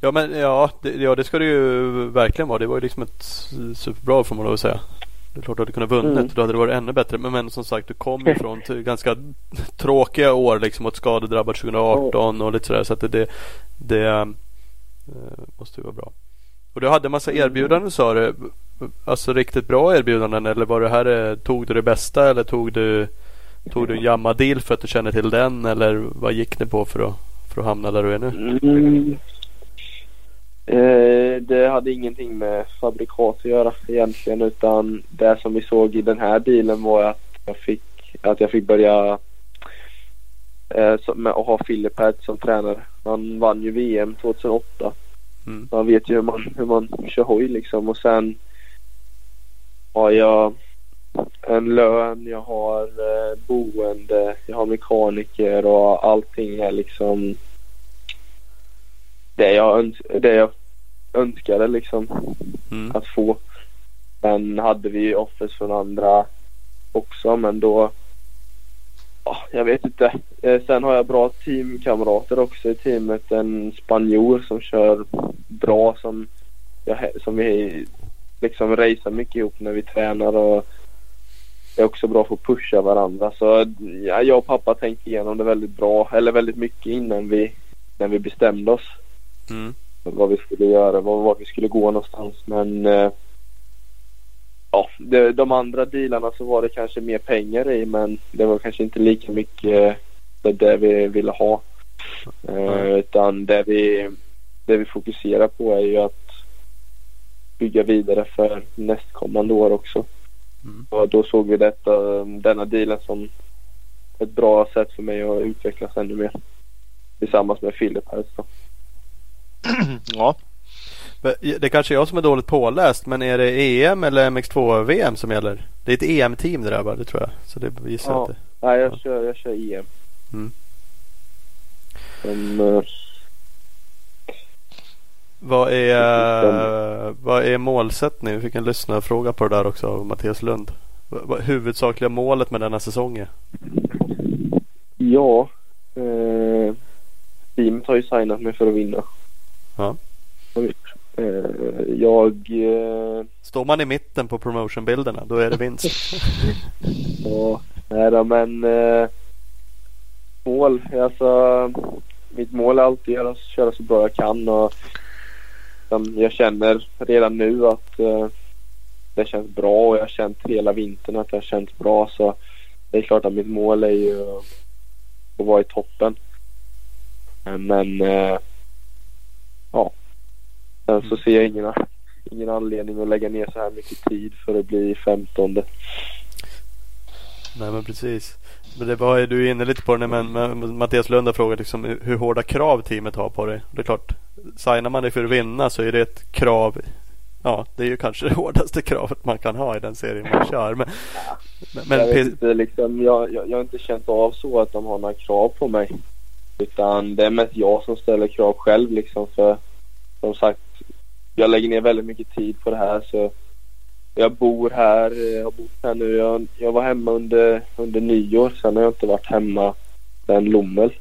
Ja men ja det, ja, det ska det ju verkligen vara. Det var ju liksom ett superbra får man lov att säga. Det är klart du hade kunnat vunnit. Mm. Då hade det varit ännu bättre. Men, men som sagt, du kom ju från ganska tråkiga år liksom. Och skadedrabbad 2018 och lite sådär. Så att det, det, det äh, måste ju vara bra. Och du hade en massa mm. erbjudanden sa du. Alltså riktigt bra erbjudanden eller var det här, tog du det bästa eller tog du Tog du en Yamaha-deal för att du känner till den eller vad gick ni på för att, för att hamna där du är nu? Mm. Eh, det hade ingenting med fabrikat att göra egentligen utan det som vi såg i den här bilen var att jag fick, att jag fick börja eh, med att ha Philip här som tränare. Han vann ju VM 2008. Mm. Man vet ju hur man, hur man kör hoj liksom och sen har jag en lön, jag har eh, boende, jag har mekaniker och allting är liksom det jag, öns- det jag önskade liksom Mm. att få. Sen hade vi offers från andra också men då ja, jag vet inte. Eh, Sen har jag bra teamkamrater också i teamet. En spanjor som kör bra som, jag, som vi liksom racear mycket ihop när vi tränar och är också bra på att pusha varandra. Så ja, jag och pappa tänkte igenom det väldigt bra, eller väldigt mycket innan vi, när vi bestämde oss Mm. vad vi skulle göra, var vi skulle gå någonstans. Men eh, ja, det, de andra dealarna så var det kanske mer pengar i men det var kanske inte lika mycket det, det vi ville ha. Eh, Nej. utan det vi, det vi fokuserar på är ju att bygga vidare för nästkommande år också. Mm. Och då såg vi detta, denna dealen som ett bra sätt för mig att utvecklas ännu mer. Tillsammans med Philip här. Så. *clears throat* Ja. Men Det kanske är jag som är dåligt påläst men är det EM eller MX2-VM som gäller? Det är ett EM-team det där va? Det tror jag. Så det gissar jag Ja. att det Nej, jag Ja. kör, jag kör EM. Mm. Som, eh, Vad är, vad är målsättningen? Vi fick en lyssnarfråga på det där också av Mattias Lund. Vad vad huvudsakliga målet med denna säsong är? ja, eh, teamet har ju signat mig för att vinna. Ja. Eh, jag, eh, Står man i mitten på promotionbilderna då är det vinst. *laughs* ja, nej då, men eh, mål, alltså mitt mål är alltid att köra så bra jag kan och jag känner redan nu att det känns bra och jag har känt hela vintern att det har känts bra så det är klart att mitt mål är ju att vara i toppen. Men ja, sen så ser jag ingen, ingen anledning att lägga ner så här mycket tid för att bli femtonde. Nej men precis. Men det var du är inne lite på det men, men Mattias Lund har frågat liksom hur hårda krav teamet har på dig. Det är klart, signar man dig för att vinna så är det ett krav. Ja, det är ju kanske *laughs* det hårdaste kravet man kan ha i den serien man kör. Men, men, jag, men inte, liksom, jag, jag, jag har inte känt av så att de har några krav på mig. Utan det är mest jag som ställer krav själv liksom för som sagt jag lägger ner väldigt mycket tid på det här så jag bor här, jag har bott här nu. Jag, jag var hemma under, under nyår. Sen har jag inte varit hemma sen Lommel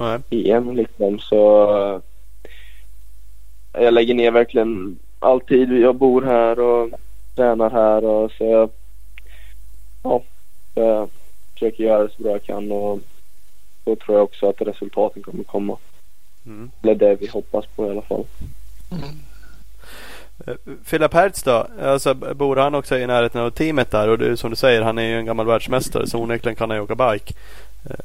nej, EM liksom så eh, jag lägger ner verkligen all tid. Jag bor här och tränar här och så jag, ja, jag försöker göra det så bra jag kan och då tror jag också att resultaten kommer komma. mm. Eller det vi hoppas på i alla fall. Eh, Philip Hertz då? Alltså, bor han också i närheten av teamet där? Och det, som du säger, han är ju en gammal världsmästare så onekligen kan han ju åka bike.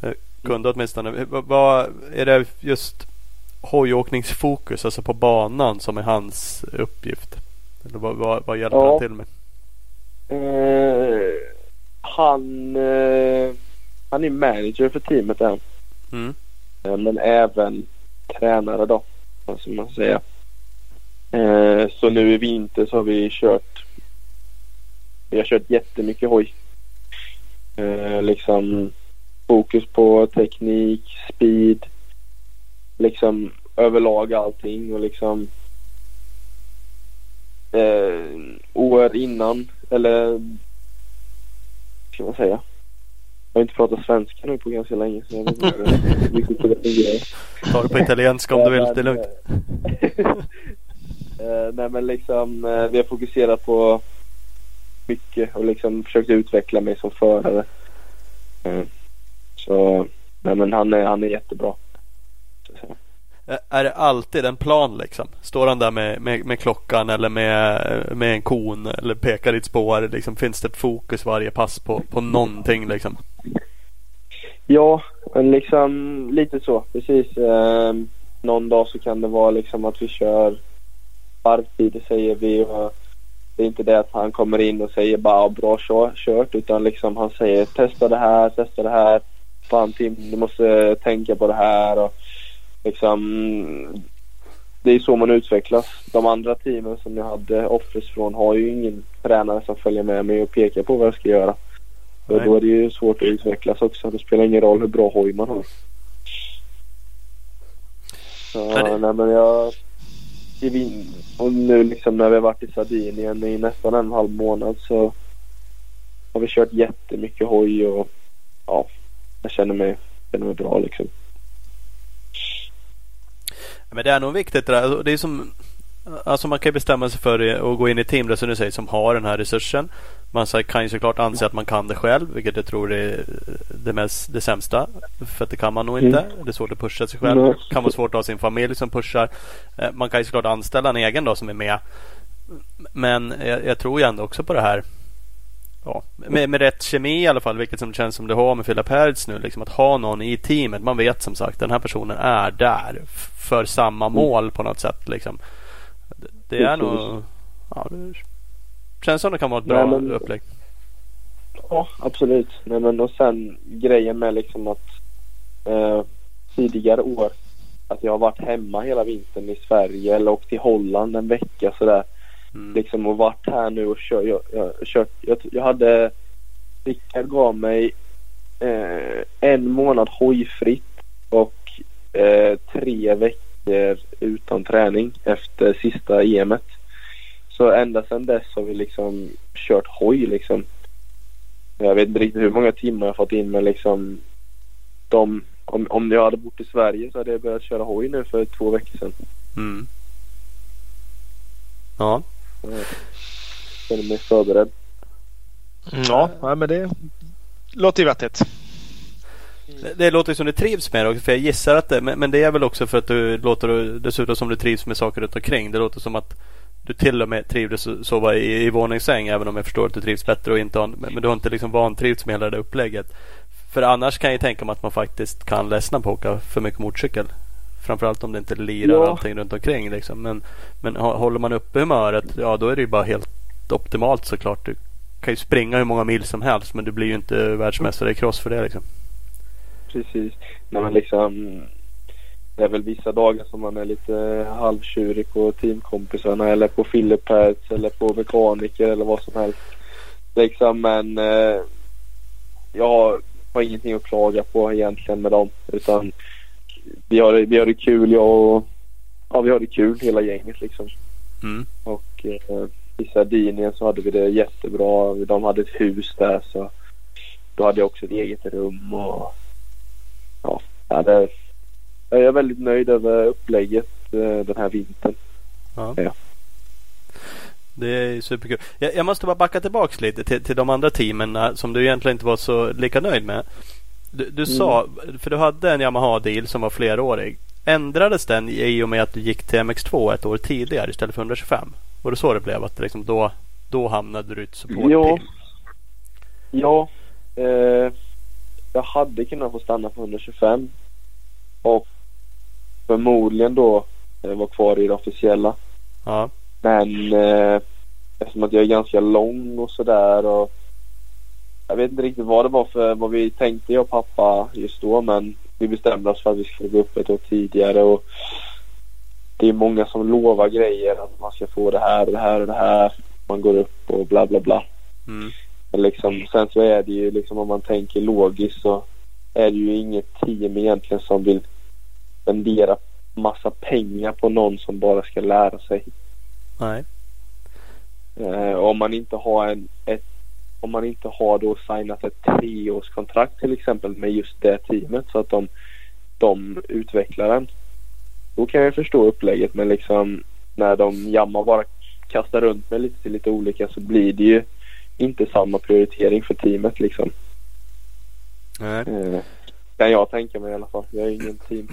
Eh, kunde åtminstone. Vad- Vad är det just hojåkningsfokus, alltså på banan som är hans uppgift? Eller vad, vad, vad hjälper Ja. han till med? Eh, han, eh, han är manager för teamet än. Mm. Men även tränare då, som man säger. Eh, så nu i vinter så har vi kört Vi har kört jättemycket hoj. Eh, Liksom fokus på teknik, speed. Liksom överlag allting och liksom eh, år innan eller ska man säga. Jag har inte pratat svenska nu på ganska länge så jag vet inte riktigt hur det fungerar. Ta det på italienska om du vill, det är lugnt. *laughs* Eh, nej men liksom eh, vi har fokuserat på mycket och liksom försökt utveckla mig som förare. Eh, så nej men han är, han är jättebra. Så att säga. Eh, är det alltid en plan liksom? Står han där med, med, med klockan eller med, med en kon eller pekar i ett spår? Liksom, finns det ett fokus varje pass på, på någonting liksom? Ja, men liksom lite så. Precis. Eh, någon dag så kan det vara liksom att vi kör varvtid säger vi. Och det är inte det att han kommer in och säger bara bra kört utan liksom han säger testa det här, testa det här. Fan Tim, du måste tänka på det här. Och liksom, det är så man utvecklas. De andra teamen som jag hade offers från har ju ingen tränare som följer med mig och pekar på vad jag ska göra. Och då är det ju svårt att utvecklas också. Det spelar ingen roll hur bra hoj man har. Så, nej, nej men jag... Och nu liksom när vi har varit i Sardinien i nästan en halv månad så har vi kört jättemycket hoj och ja, jag känner mig, känner mig bra liksom. Men det är nog viktigt det där. Det är som, alltså man kan ju bestämma sig för att gå in i team som du säger som har den här resursen. Man kan ju såklart anse att man kan det själv, vilket jag tror är det, mest, det sämsta. För det kan man nog inte. Mm. Det är svårt att pusha sig själv. Det kan vara svårt att ha sin familj som pushar. Eh, man kan ju såklart anställa en egen då som är med. Men jag, jag tror ju ändå också på det här ja, med, med rätt kemi i alla fall, vilket som känns som det har med Philip Hertz nu. Liksom att ha någon i teamet. Man vet som sagt den här personen är där för samma mm. mål på något sätt. Liksom. Det, det är nog... Ja, det känns som det kan vara ett bra Nej, men, upplägg. Ja, absolut. Nej, men och sen grejen med liksom att eh, tidigare år att jag har varit hemma hela vintern i Sverige eller åkt till Holland en vecka sådär. Mm. Liksom och varit här nu och kört. Jag, jag, kört, jag, jag hade... Rickard gav mig eh, en månad hojfritt och eh, tre veckor utan träning efter sista EMet. Så ända sedan dess har vi liksom kört hoj liksom. Jag vet inte riktigt hur många timmar jag fått in men liksom de, om, om jag hade bott i Sverige så hade jag börjat köra hoj nu för två veckor sedan. Mm. Ja. Jag känner mig förberedd. Ja, ja men det låter ju vettigt. Det, det låter som du trivs med det också, för jag gissar att det, men, men, det är väl också för att du låter dessutom som du trivs med saker runt omkring. Det låter som att du till och med trivdes sova i, i våningssäng även om jag förstår att du trivs bättre och inte har, men du har inte liksom vantrivts med hela det upplägget. För annars kan jag tänka mig att man faktiskt kan ledsna på att åka för mycket motorcykel. Framförallt om det inte lirar ja. allting runt omkring. Liksom. Men, men håller man uppe humöret, ja då är det ju bara helt optimalt såklart. Du kan ju springa hur många mil som helst men du blir ju inte världsmästare i cross för det. Liksom. Precis. Nej, men liksom, det är väl vissa dagar som man är lite halvtjurig på teamkompisarna eller på fillepads eller på mekaniker eller vad som helst. Liksom, men eh, jag har ingenting att klaga på egentligen med dem. Utan vi har, vi har det kul jag och ja, vi har det kul hela gänget liksom. Mm. Och eh, i Sardinien så hade vi det jättebra. De hade ett hus där så då hade jag också ett eget rum och ja, det, jag är väldigt nöjd över upplägget eh, den här vintern. Ja. ja. Det är superkul. Jag, jag måste bara backa tillbaks lite till, till de andra teamen eh, som du egentligen inte var så lika nöjd med. Du, du mm. sa, för du hade en Yamaha-deal som var flerårig. Ändrades den i och med att du gick till MX2 ett år tidigare istället för 125? Var det så det blev? Att liksom då, då hamnade du i ett support Ja. Ja. Eh, jag hade kunnat få stanna på 125. Och förmodligen då eh, vara kvar i det officiella. Ja. Men eh, eftersom att jag är ganska lång och sådär och vet inte riktigt vad det var för vad vi tänkte jag och pappa just då men vi bestämde oss för att vi skulle gå upp ett år tidigare och det är många som lovar grejer att man ska få det här och det här och det här. Man går upp och bla bla bla. Mm. Men liksom, sen så är det ju liksom om man tänker logiskt så är det ju inget team egentligen som vill spendera massa pengar på någon som bara ska lära sig. Nej. Eh, om man inte har en, ett om man inte har då signat ett treårskontrakt till exempel med just det teamet så att de, de utvecklar den. Då kan jag förstå upplägget men liksom när de jammar bara kastar runt med lite till lite olika så blir det ju inte samma prioritering för teamet liksom. Nej. Eh, kan jag tänka mig i alla fall. Jag är ingen team.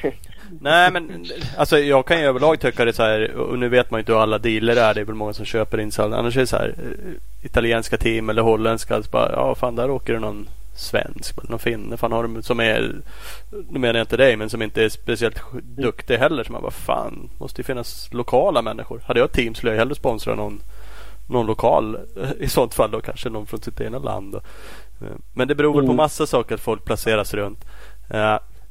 *laughs* Nej men alltså jag kan ju överlag tycka det så här och nu vet man ju inte hur alla dealer är. Det är väl många som köper in så Annars är det så här eh, italienska team eller holländska. Alltså bara, ja fan där åker det någon svensk eller någon finne. Fan har de, som är, nu menar jag inte dig, men som inte är speciellt duktig heller. Så man bara fan, måste ju finnas lokala människor. Hade jag ett team skulle jag hellre sponsra någon, någon lokal eh, i sånt fall då kanske någon från sitt egna land. Då. Men det beror väl på massa saker att folk placeras runt.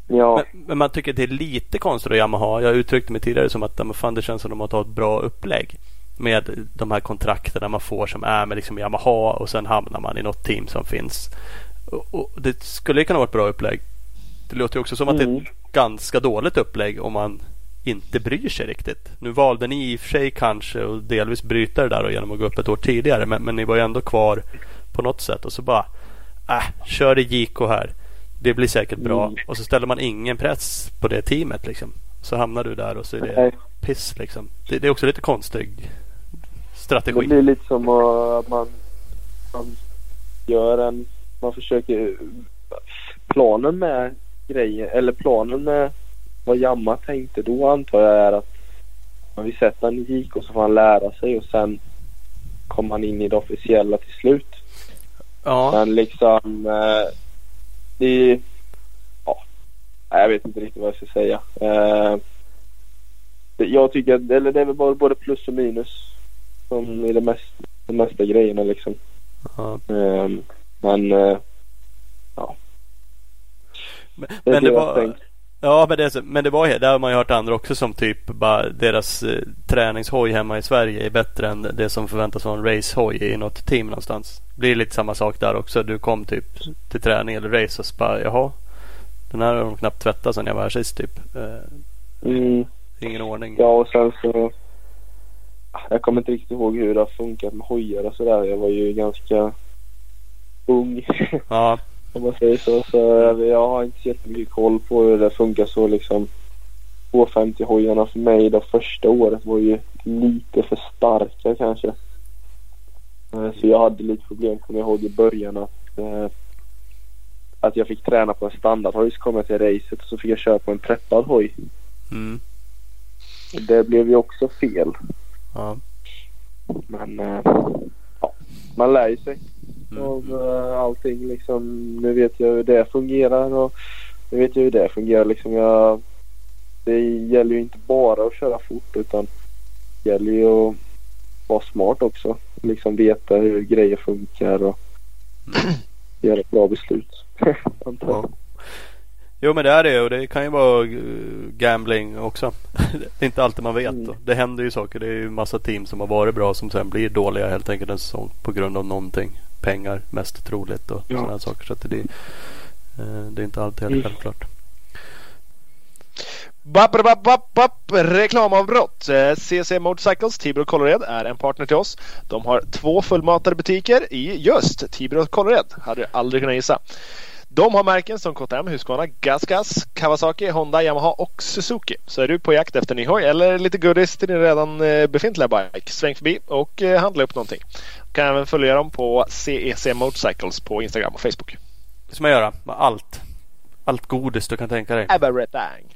Ja. Men, men, man tycker det är lite konstigt att Yamaha. Jag uttryckte mig tidigare som att men fan, det känns som att de har tagit ett bra upplägg. Med de här kontrakten man får som är med liksom Yamaha och sen hamnar man i något team som finns. Och, och det skulle kunna vara ett bra upplägg. Det låter också som att mm. det är ett mm. ganska dåligt upplägg om man inte bryr sig riktigt. Nu valde ni i och för sig kanske och delvis bryta det där och genom att gå upp ett år tidigare. Men, men ni var ju ändå kvar på något sätt och så bara äh, kör det JK här. Det blir säkert bra. Mm. Och så ställer man ingen press på det teamet. Liksom. Så hamnar du där och så är det Nej. piss. Liksom. Det, det, är också lite konstig strategi. Det blir lite som att man, man gör en... Man försöker... Planen med grejen, eller planen med vad Jamma tänkte då antar jag är att man vill sätta en JK så får han lära sig och sen kommer han in i det officiella till slut. Ja. Men liksom eh, det ja, jag vet inte riktigt vad jag ska säga. Eh, jag tycker att, eller det är väl både plus och minus som är det mest, de mesta grejerna liksom. Ja. Eh, men eh, ja. Men, det, men det var, Ja, men det, men det var det har man ju hört andra också som typ bara deras eh, träningshoj hemma i Sverige är bättre än det som förväntas vara en racehoj i något team någonstans. Det blir lite samma sak där också. Du kom typ till träning eller race och så bara jaha. Den här har de knappt tvättat sedan jag var här sist typ. Eh, mm. Ingen ordning. Ja och sen så. Jag kommer inte riktigt ihåg hur det har funkat med hojar och sådär. Jag var ju ganska ung. Ja. *laughs* Om man säger så. Så jag har inte så jättemycket koll på hur det funkar så liksom. 250 hojarna för mig det första året var ju lite för starka kanske. Eh, så jag hade lite problem kommer jag ihåg i början att, eh, att jag fick träna på en standardhoj så kom jag till racet och så fick jag köra på en preppad hoj. Mm. Det blev ju också fel. Ja. Men eh, ja, man lär ju sig mm. uh, allting liksom. Nu vet jag hur det fungerar och nu vet jag hur det fungerar liksom. Jag, det gäller ju inte bara att köra fort utan det gäller ju att vara smart också. Liksom veta hur grejer funkar och mm. göra ett bra beslut. *laughs* Ja. Jo men det är det och det kan ju vara eh, gambling också. *laughs* det är inte alltid man vet. Mm. Det händer ju saker. Det är ju massa team som har varit bra som sen blir dåliga helt enkelt en säsong på grund av någonting pengar mest troligt och ja. sådana saker. Så att det, eh, det är inte alltid helt mm. självklart. Bapp, bapp, bapp, bapp. Reklamavbrott. CC eh, Motorcycles Tibro Kållered är en partner till oss. De har två fullmatade butiker i just Tibro Kållered. Hade aldrig kunnat gissa. De har märken som KTM, Husqvarna, GasGas, Kawasaki, Honda, Yamaha och Suzuki. Så är du på jakt efter ny hoj eller lite goodies till din redan eh, befintliga bike, sväng förbi och handla upp någonting. Kan även följa dem på CEC Motorcycles på Instagram och Facebook. Det ska man göra med allt. Allt godis du kan tänka dig. Everything.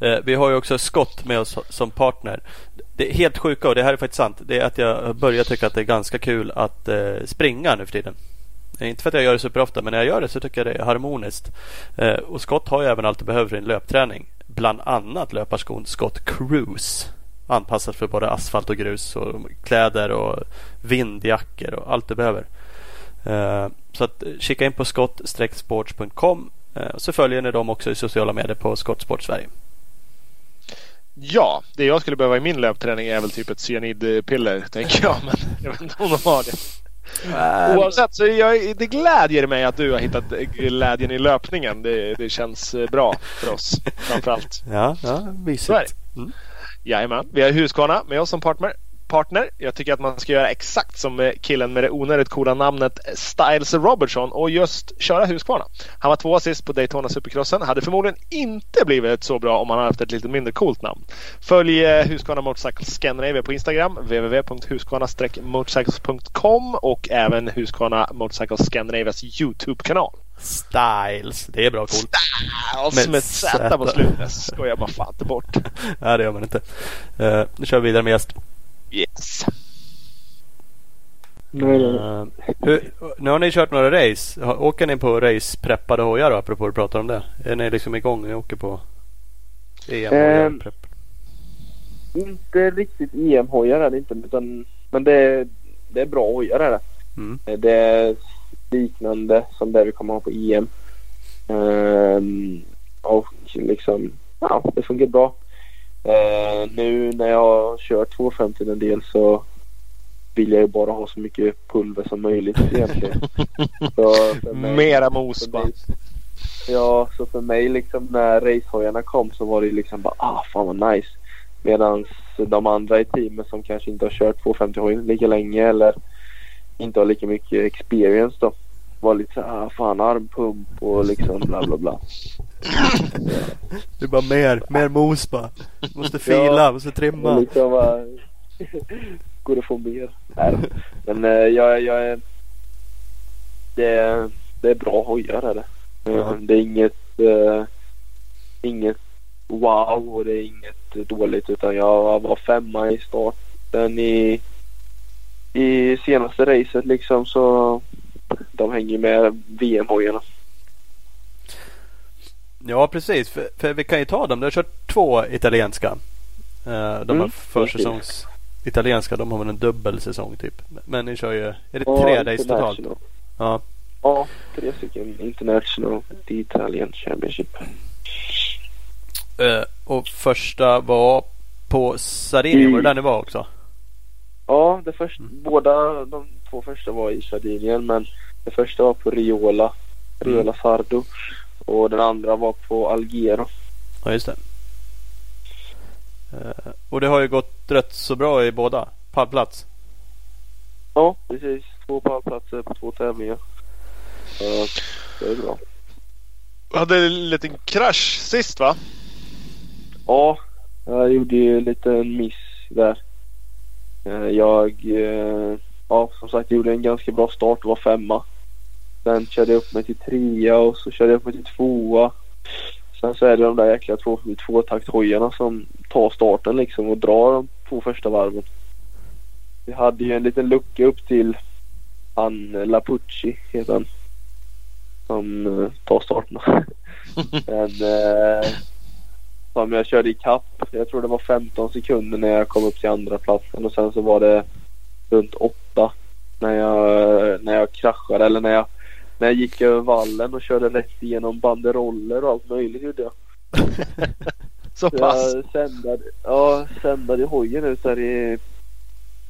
Eh, vi har ju också Scott med oss som partner. Det är helt sjuka och det här är faktiskt sant. Det är att jag börjar tycka att det är ganska kul att eh, springa nu för tiden. Inte för att jag gör det superofta men när jag gör det så tycker jag det är harmoniskt. Eh, och Scott har ju även allt du behöver för din löpträning. Bland annat löparskon Scott Cruise anpassat för både asfalt och grus och kläder och vindjackor och allt du behöver. Uh, så att kika in på skott-sports.com uh, så följer ni dem också i sociala medier på Skottsport Sverige. Ja, det jag skulle behöva i min löpträning är väl typ ett cyanidpiller tänker jag. Men jag vet inte om de har det. Uh, Oavsett så jag, det glädjer mig att du har hittat glädjen i löpningen. Det, det känns bra för oss framförallt. Ja, ja mysigt. Mm. Jajamän, vi har Husqvarna med oss som partner. partner. Jag tycker att man ska göra exakt som eh, killen med det onödigt coola namnet eh, Styles Robertson och just köra Husqvarna. Han var två assist på Daytona Supercrossen. Hade förmodligen inte blivit så bra om han hade haft ett lite mindre coolt namn. Följ eh, Husqvarna Motorcycles Scandinavia på Instagram, www.husqvarna-motorcycles.com och även Husqvarna Motorcycles Scandinavias Youtube-kanal. Styles. Det är bra coolt. Styles med, Z på slutet. Skojar bara fan inte bort. *laughs* Nej det gör man inte. Uh, nu kör vi vidare med gäst. Yes. Uh, hur, nu har ni kört några race. Åker ni på race-preppade hojar då? Apropå att prata om det. Är ni liksom igång? Ni åker på EM-hojar? Prepp? Inte riktigt EM-hojar är det inte. Utan, men det är, det är bra hojar är det. Mm. Det är liknande som det vi kommer ha på EM. Ehm, och liksom, ja, det funkar bra. Ehm, nu när jag har kört 250 en del så vill jag ju bara ha så mycket pulver som möjligt egentligen. *laughs* Så mig- Mera mos bara. Ja, så för mig liksom när racehojarna kom så var det liksom bara ah fan vad nice. Medan de andra i teamet som kanske inte har kört 250 hojen lika länge eller inte har lika mycket experience då. Var lite såhär, ah, fan armpump och liksom bla bla bla. Det är bara mer, mer mos bara. Måste fila, Ja. måste trimma. liksom bara, *laughs* går att få mer? Nej. Men eh, jag, jag är, det, det är bra hojar är det. Eh, Ja. Det är inget, eh, inget wow och det är inget dåligt utan jag var femma i starten i, i senaste racet liksom så de hänger med VM-hojarna. Ja precis, för, för vi kan ju ta dem. Du har kört två italienska. Eh, de har Mm, försäsongs italienska. De har väl en dubbel säsong typ. Men ni kör ju, är det Och tre race totalt? Ja. Ja, tre stycken International Italian Championship. Eh, och första var på Sardinien. Var det där ni var också? Ja, det första, båda de två första var i Sardinien men det första var på Riola, Riola Sardo och den andra var på Alghero. Ja just det. Eh, och det har ju gått rätt så bra i båda. Pallplats. Ja, precis. Två pallplatser på två tävlingar. Så det är bra. Hade en liten krasch sist va? Ja, jag gjorde ju en liten miss där. Eh, Jag, eh, ja som sagt, gjorde en ganska bra start och var femma. Sen körde jag upp mig till trea och så körde jag upp mig till tvåa. Sen så är det de där jäkla två, tvåtakthojarna som tar starten liksom och drar de två första varven. Vi hade ju en liten lucka upp till han Lapucci heter han. Som eh, tar starten. *laughs* Men eh, som jag körde i kapp. Jag tror det var 15 sekunder när jag kom upp till andra platsen och sen så var det runt 8 när jag, när jag kraschade eller när jag, när jag gick över vallen och körde rätt igenom banderoller och allt möjligt gjorde jag. *laughs* Så pass. Jag sändade, ja, sändade hojen ut där i...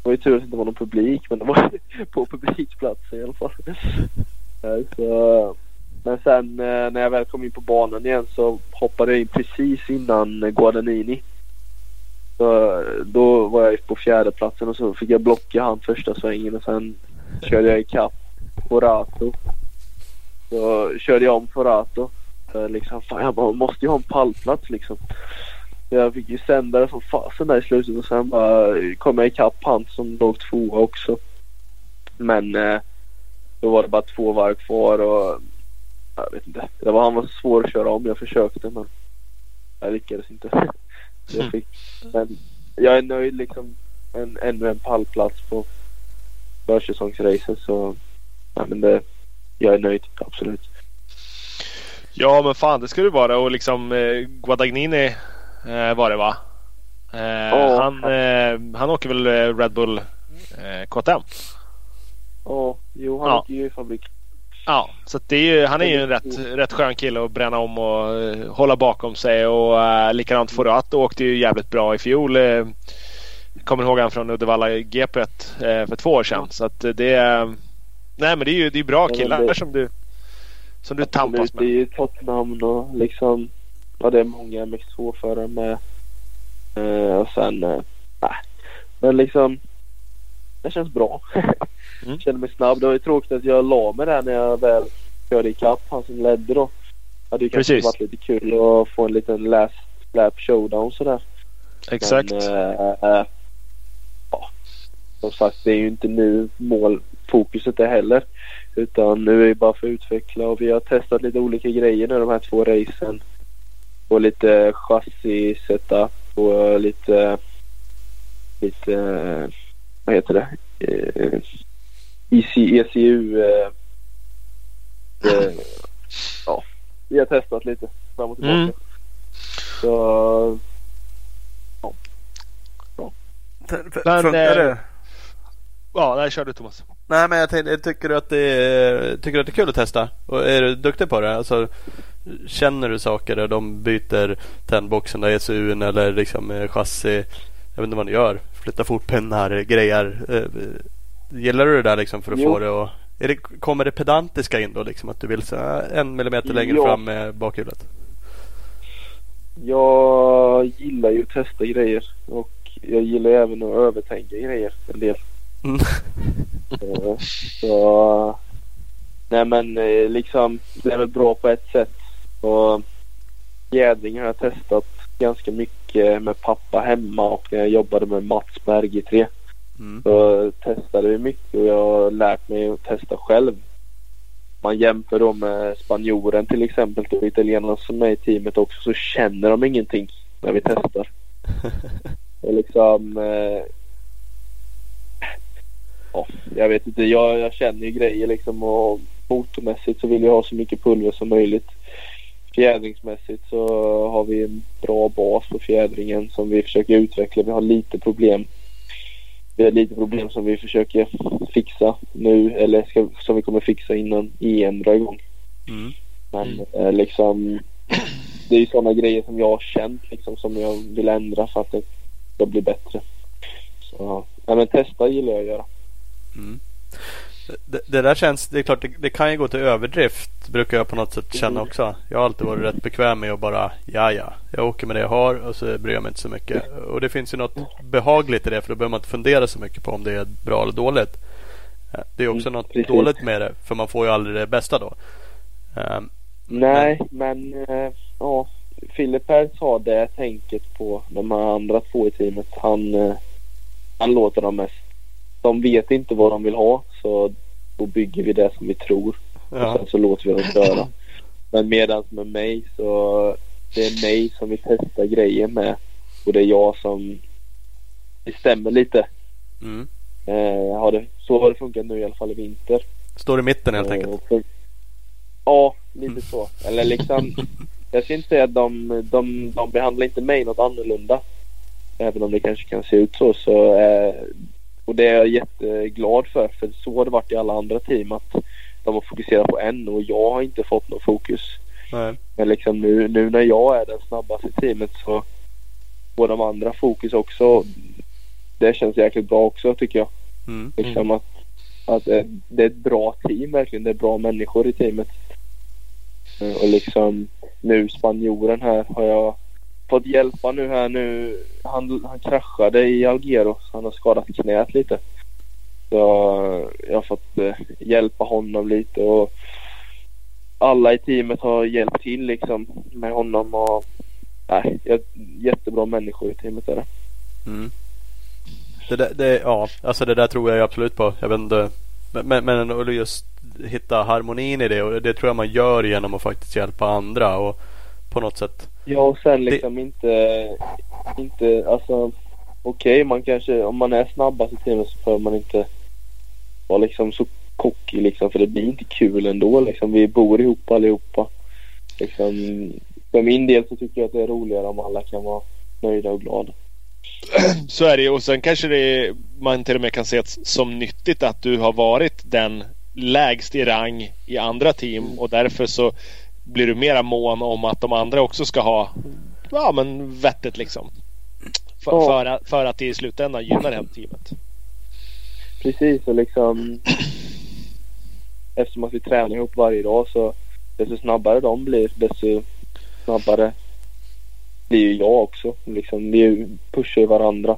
Det var ju tur att det inte var någon publik men det var *laughs* på publikplats i alla fall. Så, men sen eh, när jag väl kom in på banan igen så hoppade jag in precis innan Guadagnini. Så, då var jag på fjärde platsen och så fick jag blocka han första svängen och sen körde jag ikapp Forato. Så körde jag om Forato. Liksom, fan jag bara, måste ju ha en pallplats liksom. Så jag fick ju sända det som fasen där i slutet och sen bara kom jag ikapp han som låg tvåa också. Men eh, då var det bara två varv kvar och jag vet inte. Det var, han var svår att köra om. Jag försökte men jag lyckades inte. *laughs* Jag fick, men jag är nöjd liksom. En, ännu en pallplats på försäsongsracet så ja, men det, jag är nöjd absolut. Ja men fan det ska du vara och liksom eh, Guadagnini eh, var det va? Eh, Ja. han, eh, han åker väl eh, Red Bull eh, KTM? Ja, jo han Ja. åker ju i fabrik. Ja, så det är ju, han är ju en rätt, rätt skön kille att bränna om och eh, hålla bakom sig. Och uh, likadant Forato åkte ju jävligt bra i fjol. Uh, kommer ihåg han från Uddevalla GP uh, för två år sedan. Så att det är... Nej men det är ju det är bra killar det- som du som du tampas Absolut, Det är med. ju Tottenham och liksom ja det är många MX2-förare med. Och sen, nej. Men liksom det känns bra. *laughs* Mm. Känner mig snabb. Det var ju tråkigt att jag la mig där när jag väl körde ikapp han som ledde då. hade ju kanske varit lite kul att få en liten last lap showdown sådär. Exakt. Men, eh, ja, som sagt, det är ju inte nu målfokuset är heller. Utan nu är det bara för att utveckla och vi har testat lite olika grejer nu de här två racen. Och lite chassi setup och lite, lite, vad heter det? Eh, EC, ECU. Eh, eh, ja, vi har testat lite fram och tillbaka. Mm. Så Men, Funkar eh, det? Ja, nej, kör du Thomas. Nej men jag tänkte, tycker du att det är, tycker du att det är kul att testa? Och är du duktig på det? Alltså, känner du saker där de byter tändboxen, där ECUn eller liksom eh, chassi? Jag vet inte vad ni gör. Flyttar fotpinnar, grejer. Gillar du det där liksom för att Jo. få det att... Det, kommer det pedantiska in då liksom? Att du vill så, en millimeter längre Ja. fram med bakhjulet? jag gillar ju att testa grejer och jag gillar även att övertänka grejer en del. Mm. Eh, Så nej men eh, liksom det är väl bra på ett sätt. Och fjädring har jag testat ganska mycket med pappa hemma och när jag jobbade med Mats på RG3 Mm. så testade vi mycket och jag har lärt mig att testa själv. Man jämför då med spanjoren till exempel och italienarna som är i teamet också så känner de ingenting när vi testar. *laughs* Det är liksom eh, ja, jag vet inte. Jag, jag känner ju grejer liksom och motormässigt så vill jag ha så mycket pulver som möjligt. Fjädringsmässigt så har vi en bra bas på fjädringen som vi försöker utveckla. Vi har lite problem. Vi har lite problem som vi försöker fixa nu eller ska, som vi kommer fixa innan EM drar igång. Mm. Men eh, liksom det är ju sådana grejer som jag har känt liksom som jag vill ändra för att det ska bli bättre. Så, ja men testa gillar jag att göra. Mm. Det, det där känns, det är klart det, det kan ju gå till överdrift brukar jag på något sätt känna Mm. också. Jag har alltid varit rätt bekväm med att bara ja ja, jag åker med det jag har och så bryr jag mig inte så mycket. Och det finns ju något behagligt i det för då behöver man inte fundera så mycket på om det är bra eller dåligt. Eh, Det är också Mm, något precis. dåligt med det för man får ju aldrig det bästa då. Ehm, Nej men eh, ja Filip här har det tänket på de här andra två i teamet. Han, eh, han låter dem mest. De vet inte vad de vill ha så då bygger vi det som vi tror. Och ja. sen så låter vi dem köra. Men medans med mig så det är mig som vi testar grejer med. Och det är jag som bestämmer lite. mm. Eh, har det, så har det funkat nu i alla fall i vinter. Står i mitten helt Eh, enkelt. och för- Ja, lite så. Eller liksom *laughs* jag ska inte säga att de, de, de behandlar inte mig något annorlunda. Även om det kanske kan se ut så. så eh, och det är jag jätteglad för. För så har det varit i alla andra team. Att de har fokuserat på en och jag har inte fått något fokus. Nej. Men liksom nu, nu när jag är den snabbaste i teamet så får de andra fokus också. Det känns jäkligt bra också tycker jag. Mm. Liksom att, att det, är ett bra team verkligen. Det är bra människor i teamet. Och liksom nu spanjoren här har jag fått hjälpa nu här nu. Han, han kraschade i Algero så han har skadat knät lite. Så jag har fått eh, hjälpa honom lite och alla i teamet har hjälpt till liksom med honom och nej, jättebra människor i teamet är det. Mm. Det, där, det, ja, alltså det där tror jag absolut på. Jag vet inte. Men, men, att just hitta harmonin i det och det tror jag man gör genom att faktiskt hjälpa andra och på något sätt. Ja och sen liksom inte, inte alltså okej man kanske om man är snabbast i teamet så får man inte vara liksom så cocky liksom för det blir inte kul ändå liksom. Vi bor ihop allihopa. Liksom, för min del så tycker jag att det är roligare om alla kan vara nöjda och glada. *clears throat* Så är det. Och sen kanske det, man till och med kan se det som nyttigt att du har varit den lägst i rang i andra team och därför så blir du mera mån om att de andra också ska ha ja, men vettet liksom. För, Ja. för, att, för att det i slutändan gynnar här teamet. Precis och liksom eftersom att vi tränar ihop varje dag så desto snabbare de blir desto snabbare blir ju jag också. Liksom, vi pushar ju varandra.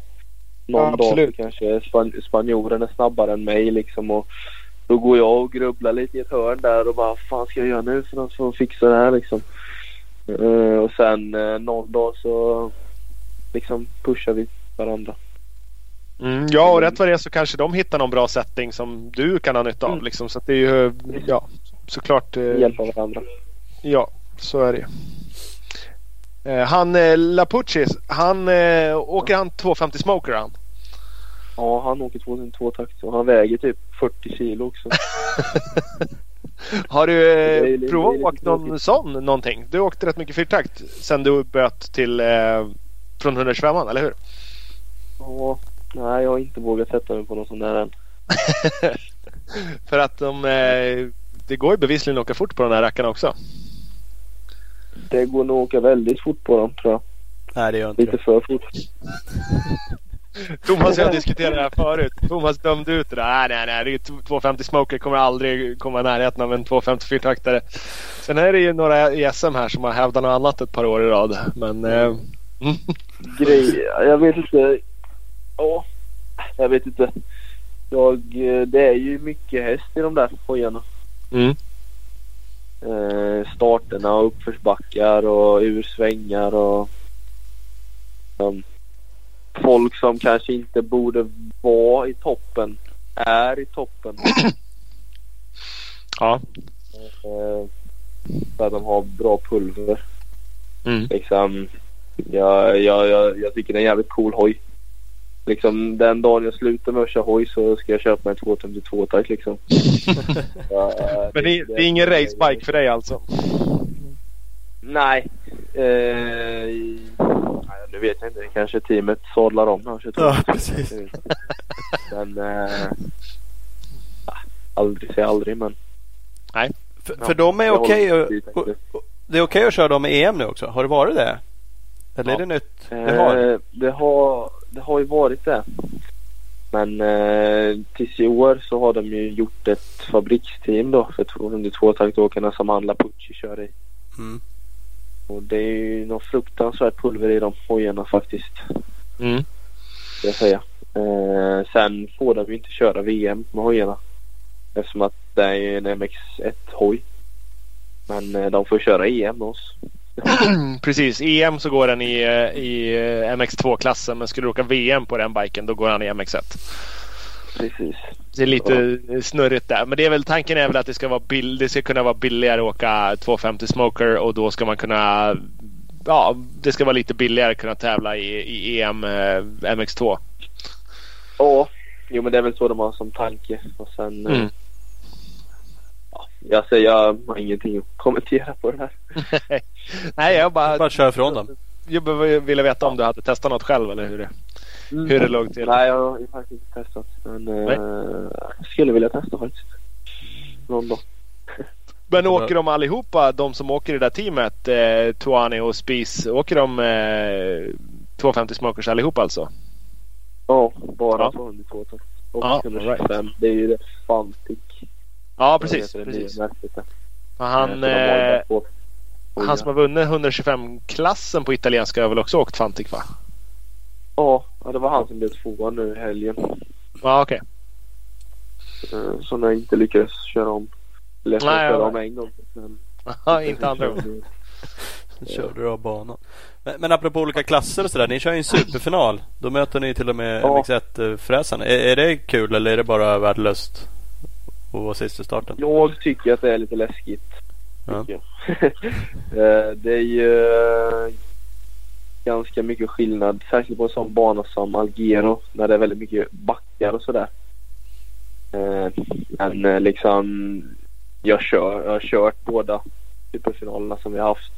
Någon Ja, dag kanske span- spanjoren är snabbare än mig liksom och då går jag och grubblar lite i ett hörn där och bara vad fan ska jag göra nu för att fixa det här liksom. Eh, och sen uh, någon dag så liksom pushar vi varandra. Mm, ja, och rätt vad det är så kanske de hittar någon bra setting som du kan ha nytta av. Mm. Liksom. Så det är ju ja, såklart. Eh, Hjälpa varandra. Ja, så är det eh, Han eh, Lapucci, han eh, åker han 250 smoker han? Ja, han åker 2002 takt och han väger typ 40 kilo också. Har du eh, provat att åka någon tråkigt. sån någonting? Du åkte rätt mycket fyrtakt sen du böt till eh, från 125 eller hur? Ja, nej jag har inte vågat sätta mig på någon sån där än. *laughs* För att de, eh, det går ju bevisligen att åka fort på de här rackarna också. Det går nog att åka väldigt fort på dem tror jag. Nej, det gör inte Lite det. för fort. *laughs* Thomas och jag diskuterade det här förut. Thomas dömde ut det där. Nej, nej, nej. Det är 250 Smoker kommer aldrig komma i närheten av en 250 fyrtaktare. Sen är det ju några i SM här som har hävdat något annat ett par år i rad. Men eh, Grej, jag vet inte. Ja, jag vet inte. Jag, eh, det är ju mycket häst i de där hojarna. mm. Eh, starterna och uppförsbackar och ur svängar och um, folk som kanske inte borde vara i toppen är i toppen. *clears throat* ja. Eh, för att de har bra pulver. Mm. Liksom, jag, jag, jag, jag tycker det är en jävligt cool hoj. Liksom den dagen jag slutar med att köra hoj så ska jag köpa en 252 takt liksom. *laughs* Ja, eh, Men det, det är ingen racebike för dig alltså? Nej. Eh, vet jag inte. Kanske teamet sadlar om när han kör Ja, 252. precis. Men eh, aldrig säga aldrig men. För, Ja, för de är okej och- och- Det är okej att köra dem i EM nu också. Har det varit det? Eller är Ja. det nytt? Det har. Eh, det har, det har ju varit det. Men eh, tills i år så har de ju gjort ett fabriksteam då för 202 taktåkarna som Anla Pucci kör i. Mm. Och det är ju något fruktansvärt pulver i de hojarna faktiskt. Mm. Ska jag säga. Eh, sen får de ju inte köra VM med hojarna. Eftersom att det är en MX1 hoj. Men eh, de får köra EM med oss. *clears throat* Precis. EM så går den i, eh, i eh, MX2-klassen. Men skulle du åka VM på den biken då går han i MX1. Precis. Det är lite snurrigt där. Men det är väl, tanken är väl att det ska, vara bill, det ska kunna vara billigare att åka 250 Smoker och då ska man kunna Ja, det ska vara lite billigare att kunna tävla i, i EM eh, MX2. Ja, jo men det är väl så de har som tanke. Och sen... eh, Mm. Ja, jag säger jag har ingenting att kommentera på det här. *laughs* Nej, jag bara, Bara köra ifrån dem. jag ville veta om du hade testat något själv eller hur det, hur det låg till. Nej, jag har faktiskt inte testat. Men Nej. eh, jag skulle vilja testa faktiskt. Någon dag. Men åker de allihopa, de som åker i det där teamet, eh, Tuani och Spies, åker de eh, 250 Smokers allihopa alltså? Ja, bara Ja. 202 takt. Och Ja, 125. Det är ju det Fantic. Ja, precis. Precis. Eh, Han, eh, han som har vunnit 125-klassen på italienska har väl också åkt Fantic va? Ja, ja, det var han som blev tvåa nu i helgen. Ja, okej. Eh, Som jag inte lyckades köra om. Eller jag Nej, köra om en gång. Men *laughs* Ja, inte andra gången. Körde du av banan. Men, men apropå olika klasser och sådär. Ni kör ju en superfinal. Då möter ni till och med Ja. MX1-fräsarna. Är, är det kul eller är det bara värdelöst att vara sist i starten? Jag tycker att det är lite läskigt. Ja. *laughs* Eh, det är ju eh, ganska mycket skillnad. Särskilt på en sån bana som Algero. När det är väldigt mycket backar och sådär. Eh, Men eh, liksom jag, kör, jag har kört båda superfinalerna som vi har haft.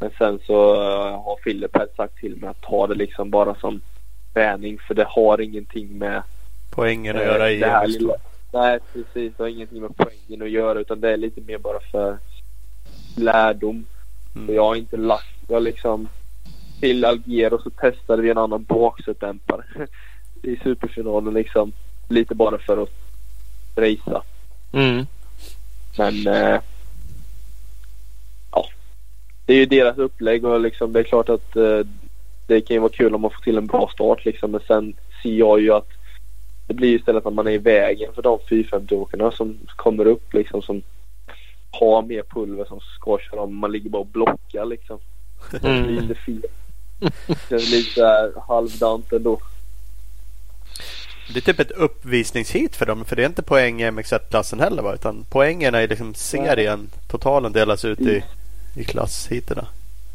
Men sen så eh, har här sagt till mig att ta det liksom bara som träning. För det har ingenting med Poängen att göra i det här lilla- Nej precis, det har ingenting med poängen att göra utan det är lite mer bara för lärdom. Mm. Jag har inte lagt, jag liksom till Algero så testade vi en annan baksätdämpare *laughs* i superfinalen liksom. Lite bara för att racea. Mm. Men eh, ja, det är ju deras upplägg och liksom det är klart att eh, det kan ju vara kul om man får till en bra start liksom. Men sen ser jag ju att det blir istället att man är i vägen för de 450-åkarna som kommer upp liksom som har mer pulver som ska köra om. Man ligger bara och blockar liksom. Det är Mm. lite fel. *laughs* Det är lite halvdant ändå. Det är typ ett uppvisningshit för dem. För det är inte poäng i MX1-klassen heller va? Utan poängerna i liksom serien, totalen delas ut i, i klasshiterna.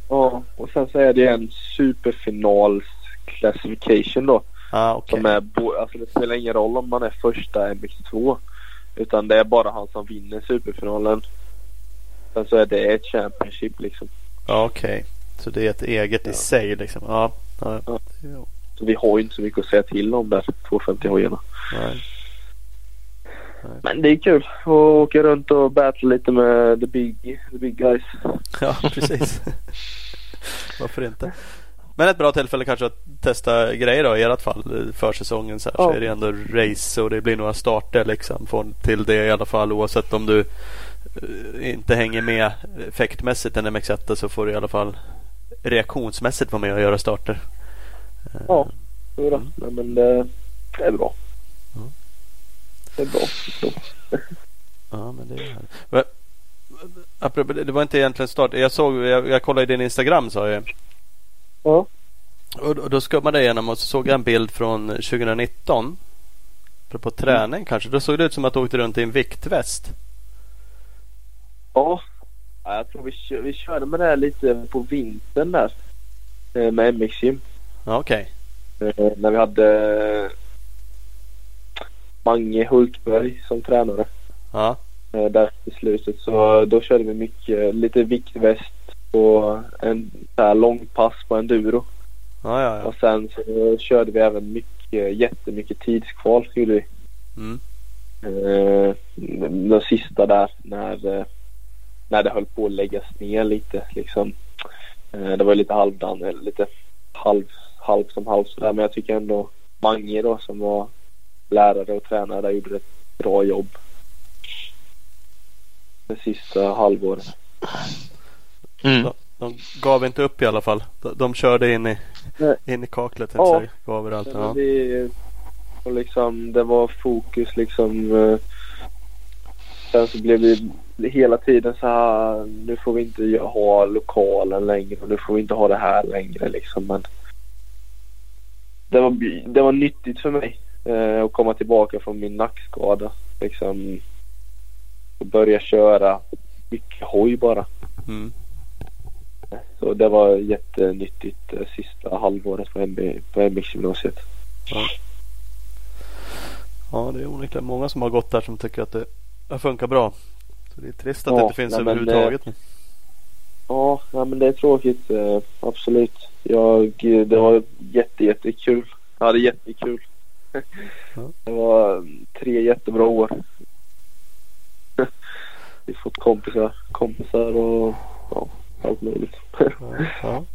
Ja, och sen så är det en superfinals classification då. Ah, okej. Som är, alltså det spelar ingen roll om man är första MX2. Utan det är bara han som vinner superfinalen. Sen så är det ett Championship liksom. Okej. Så det är ett eget i Ja. sig liksom. Ja. ja. Ja. Så vi har ju inte så mycket att säga till om där 250 hojarna. nej. Men det är kul att åka runt och battle lite med the big, the big guys. *laughs* Ja, precis. Varför inte? Men ett bra tillfälle kanske att testa grejer då i ert fall för säsongen så, här, så Ja. är det ändå race och det blir några starter liksom. Till det i alla fall oavsett om du eh, inte hänger med effektmässigt en MX1 så får du i alla fall reaktionsmässigt vara med och göra starter. Eh, Ja. Jodå. Nej, men det, det är bra. Ja. Det är bra. *laughs* Ja, men det är härligt. Det, var inte egentligen start. Jag såg, jag, jag kollade i din Instagram sa jag. Ja. Och då, då skummade jag igenom och så såg jag en bild från 2019. På träning kanske. Då såg det ut som att du åkte runt i en viktväst. Ja. Ja, jag tror vi, kö- vi körde med det här lite på vintern där. eh, Med MX Gym. Okej. Eh, När vi hade Mange Hultberg som tränare. Ja. eh, Där i slutet. Så då körde vi mycket, lite viktväst och en så här långpass på enduro. Ja, ja, ja. Och sen så körde vi även mycket, jättemycket tidskval gjorde vi. Mm. Eh, den sista där när, eh, när det höll på att läggas ner lite liksom. Eh, det var lite halvdan, eller lite halv, halv som halv sådär. Men jag tycker ändå Mange då som var lärare och tränare där gjorde ett bra jobb. Det sista halvåret. Mm. De, de gav inte upp i alla fall. De, de körde in i, Nej. in i kaklet. Ja. Ja. Gav Ja. vi, och liksom, det var fokus liksom. eh, Sen så blev vi hela tiden så här. Nu får vi inte ha lokalen längre. och Nu får vi inte ha det här längre liksom. Men det var, det var nyttigt för mig eh, att komma tillbaka från min nackskada. Liksom. Och börja köra mycket hoj bara. Mm. Så det var jättenyttigt eh, sista halvåret på, MB, på MX-gymnasiet. ja, det är onekligen många som har gått där som tycker att det har funkat bra. Så det är trist att Ja, det inte finns nej, men, överhuvudtaget. Ja, ja men det är tråkigt. Eh, absolut. Jag, det var jätte, jättekul. Jag hade jättekul. Ja. *laughs* Det var tre jättebra år. *laughs* Vi har fått kompisar, kompisar och ja, allt möjligt. *laughs* Ja, ja.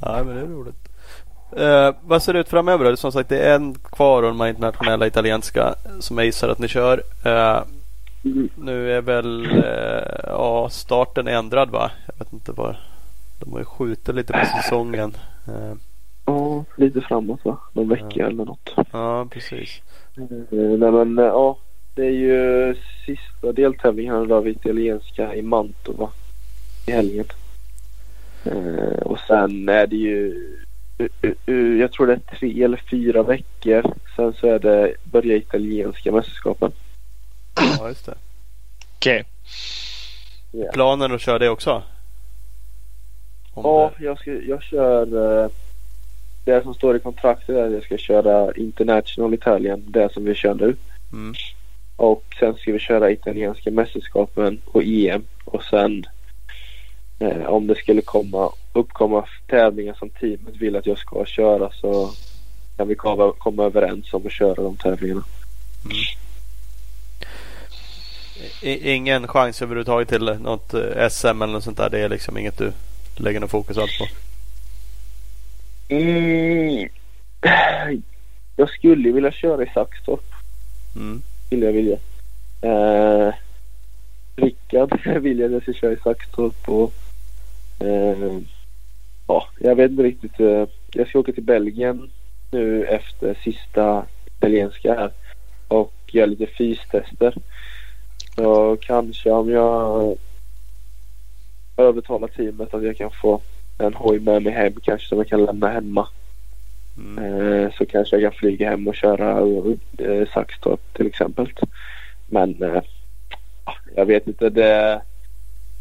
ja men det är roligt. Eh, vad ser det ut framöver? Som sagt det är en kvar av de här internationella italienska som jag gissar att ni kör. Eh, nu är väl eh, ja, starten ändrad va? Jag vet inte vad. De har ju skjutit lite på säsongen. Eh, Ja, lite framåt va? Någon vecka eller något. ja precis. Eh, Nej men eh, ja, det är ju sista deltävlingen här av italienska i Mantova i helgen. Eh, och sen är det ju, uh, uh, uh, jag tror det är tre eller fyra veckor. Sen så är det börja italienska mästerskapen. Ja just det. Okej. Ja. Planen att köra det också? Om Ja, det, jag, ska, jag kör eh, det som står i kontraktet är att jag ska köra International Italien, det som vi kör nu. mm, Och sen ska vi köra italienska mästerskapen och EM. Och sen eh, om det skulle komma, uppkomma tävlingar som teamet vill att jag ska köra så kan vi komma, komma överens om att köra de tävlingarna. I, ingen chans överhuvudtaget till något eh, SM eller något sånt där. Det är liksom inget du lägger någon fokus alls på. Mm. Jag skulle vilja köra i Saxtorp. Mm. Skulle jag vilja. Eh, Rickard *laughs* vill jag att jag ska köra i Saxtorp och eh, ja, jag vet inte riktigt. Eh, jag ska åka till Belgien nu efter sista italienska här och göra lite fystester. Så kanske om jag övertalar teamet att jag kan få en hoj med mig hem kanske som jag kan lämna hemma. Mm. Eh, så kanske jag kan flyga hem och köra eh, Saxtorp till exempel. Men eh, ja, jag vet inte. Det,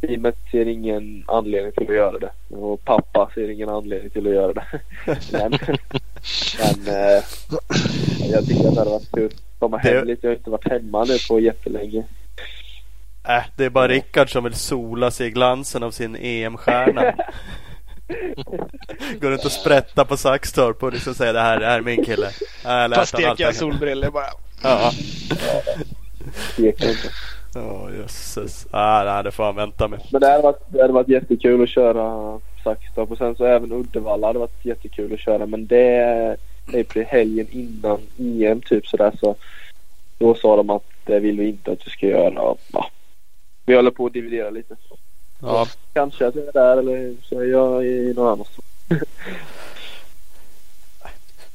teamet ser ingen anledning till att göra det. Och pappa ser ingen anledning till att göra det. *laughs* men men jag tycker att det hade varit kul. Komma hem lite. Jag har inte varit hemma nu på jättelänge. Äh, det är bara Rickard som vill sola sig i glansen av sin EM-stjärna. *laughs* Går runt och sprätta på Saxtorp och liksom säger det här, det här är min kille. Han allt stekiga solbrillor bara. Ja. Åh jösses. Ah, nej, det får han vänta med. Men det hade, varit, det hade varit jättekul att köra Saxtorp och sen så även Uddevalla hade varit jättekul att köra men det är på helgen innan EM typ sådär så då sa de att det vill vi inte att vi ska göra. Och, Ja. Vi håller på att dividera lite. Ja, Kanske att jag är där eller så är jag i någon annanstans. *laughs*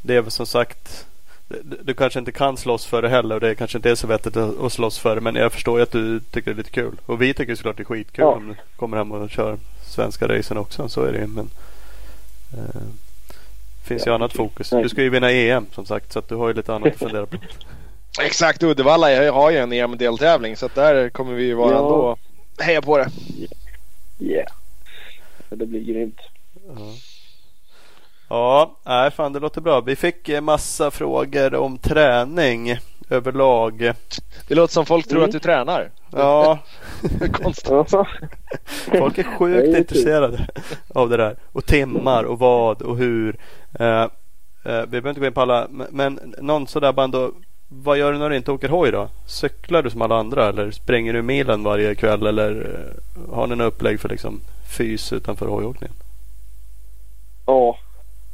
det är väl som sagt du, du kanske inte kan slåss för det heller och det kanske inte är så vettigt att, att slåss för det men jag förstår ju att du tycker det är lite kul. Och vi tycker såklart det är skitkul Ja. om du kommer hem och kör svenska racen också. Så är det ju men eh, finns ju Ja, annat okej. fokus. Du ska ju vinna EM som sagt så att du har ju lite annat att fundera på. *laughs* Exakt, Uddevalla jag har ju en EM-deltävling så att där kommer vi ju vara Ja. ändå heja på det. Yeah. Det blir grymt. Ja. Ja, nej fan det låter bra. Vi fick eh, massa frågor om träning överlag. Det låter som folk tror Mm. att du tränar. Ja, *laughs* Konstigt. Ja. *laughs* folk är är sjukt ju intresserade av det där. Och timmar och vad och hur. Eh, eh, vi behöver inte gå in på alla, men, men någon sådär bara ändå. Vad gör du när du inte åker hoj då? Cyklar du som alla andra eller springer du milen varje kväll eller eh, har ni några upplägg för liksom fys utanför hojåkningen? Ja.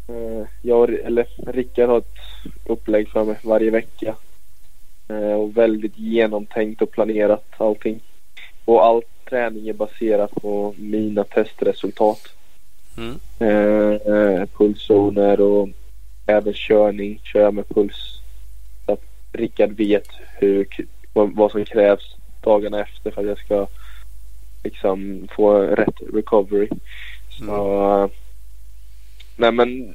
Eh, Jag eller Rickard har ett upplägg för mig varje vecka. Eh, Och väldigt genomtänkt och planerat allting. Och all träning är baserat på mina testresultat. Mm. Pulszoner och även körning. Kör jag med puls. Rickard vet hur, vad, vad som krävs dagarna efter för att jag ska liksom få rätt recovery. Så, eh, nej men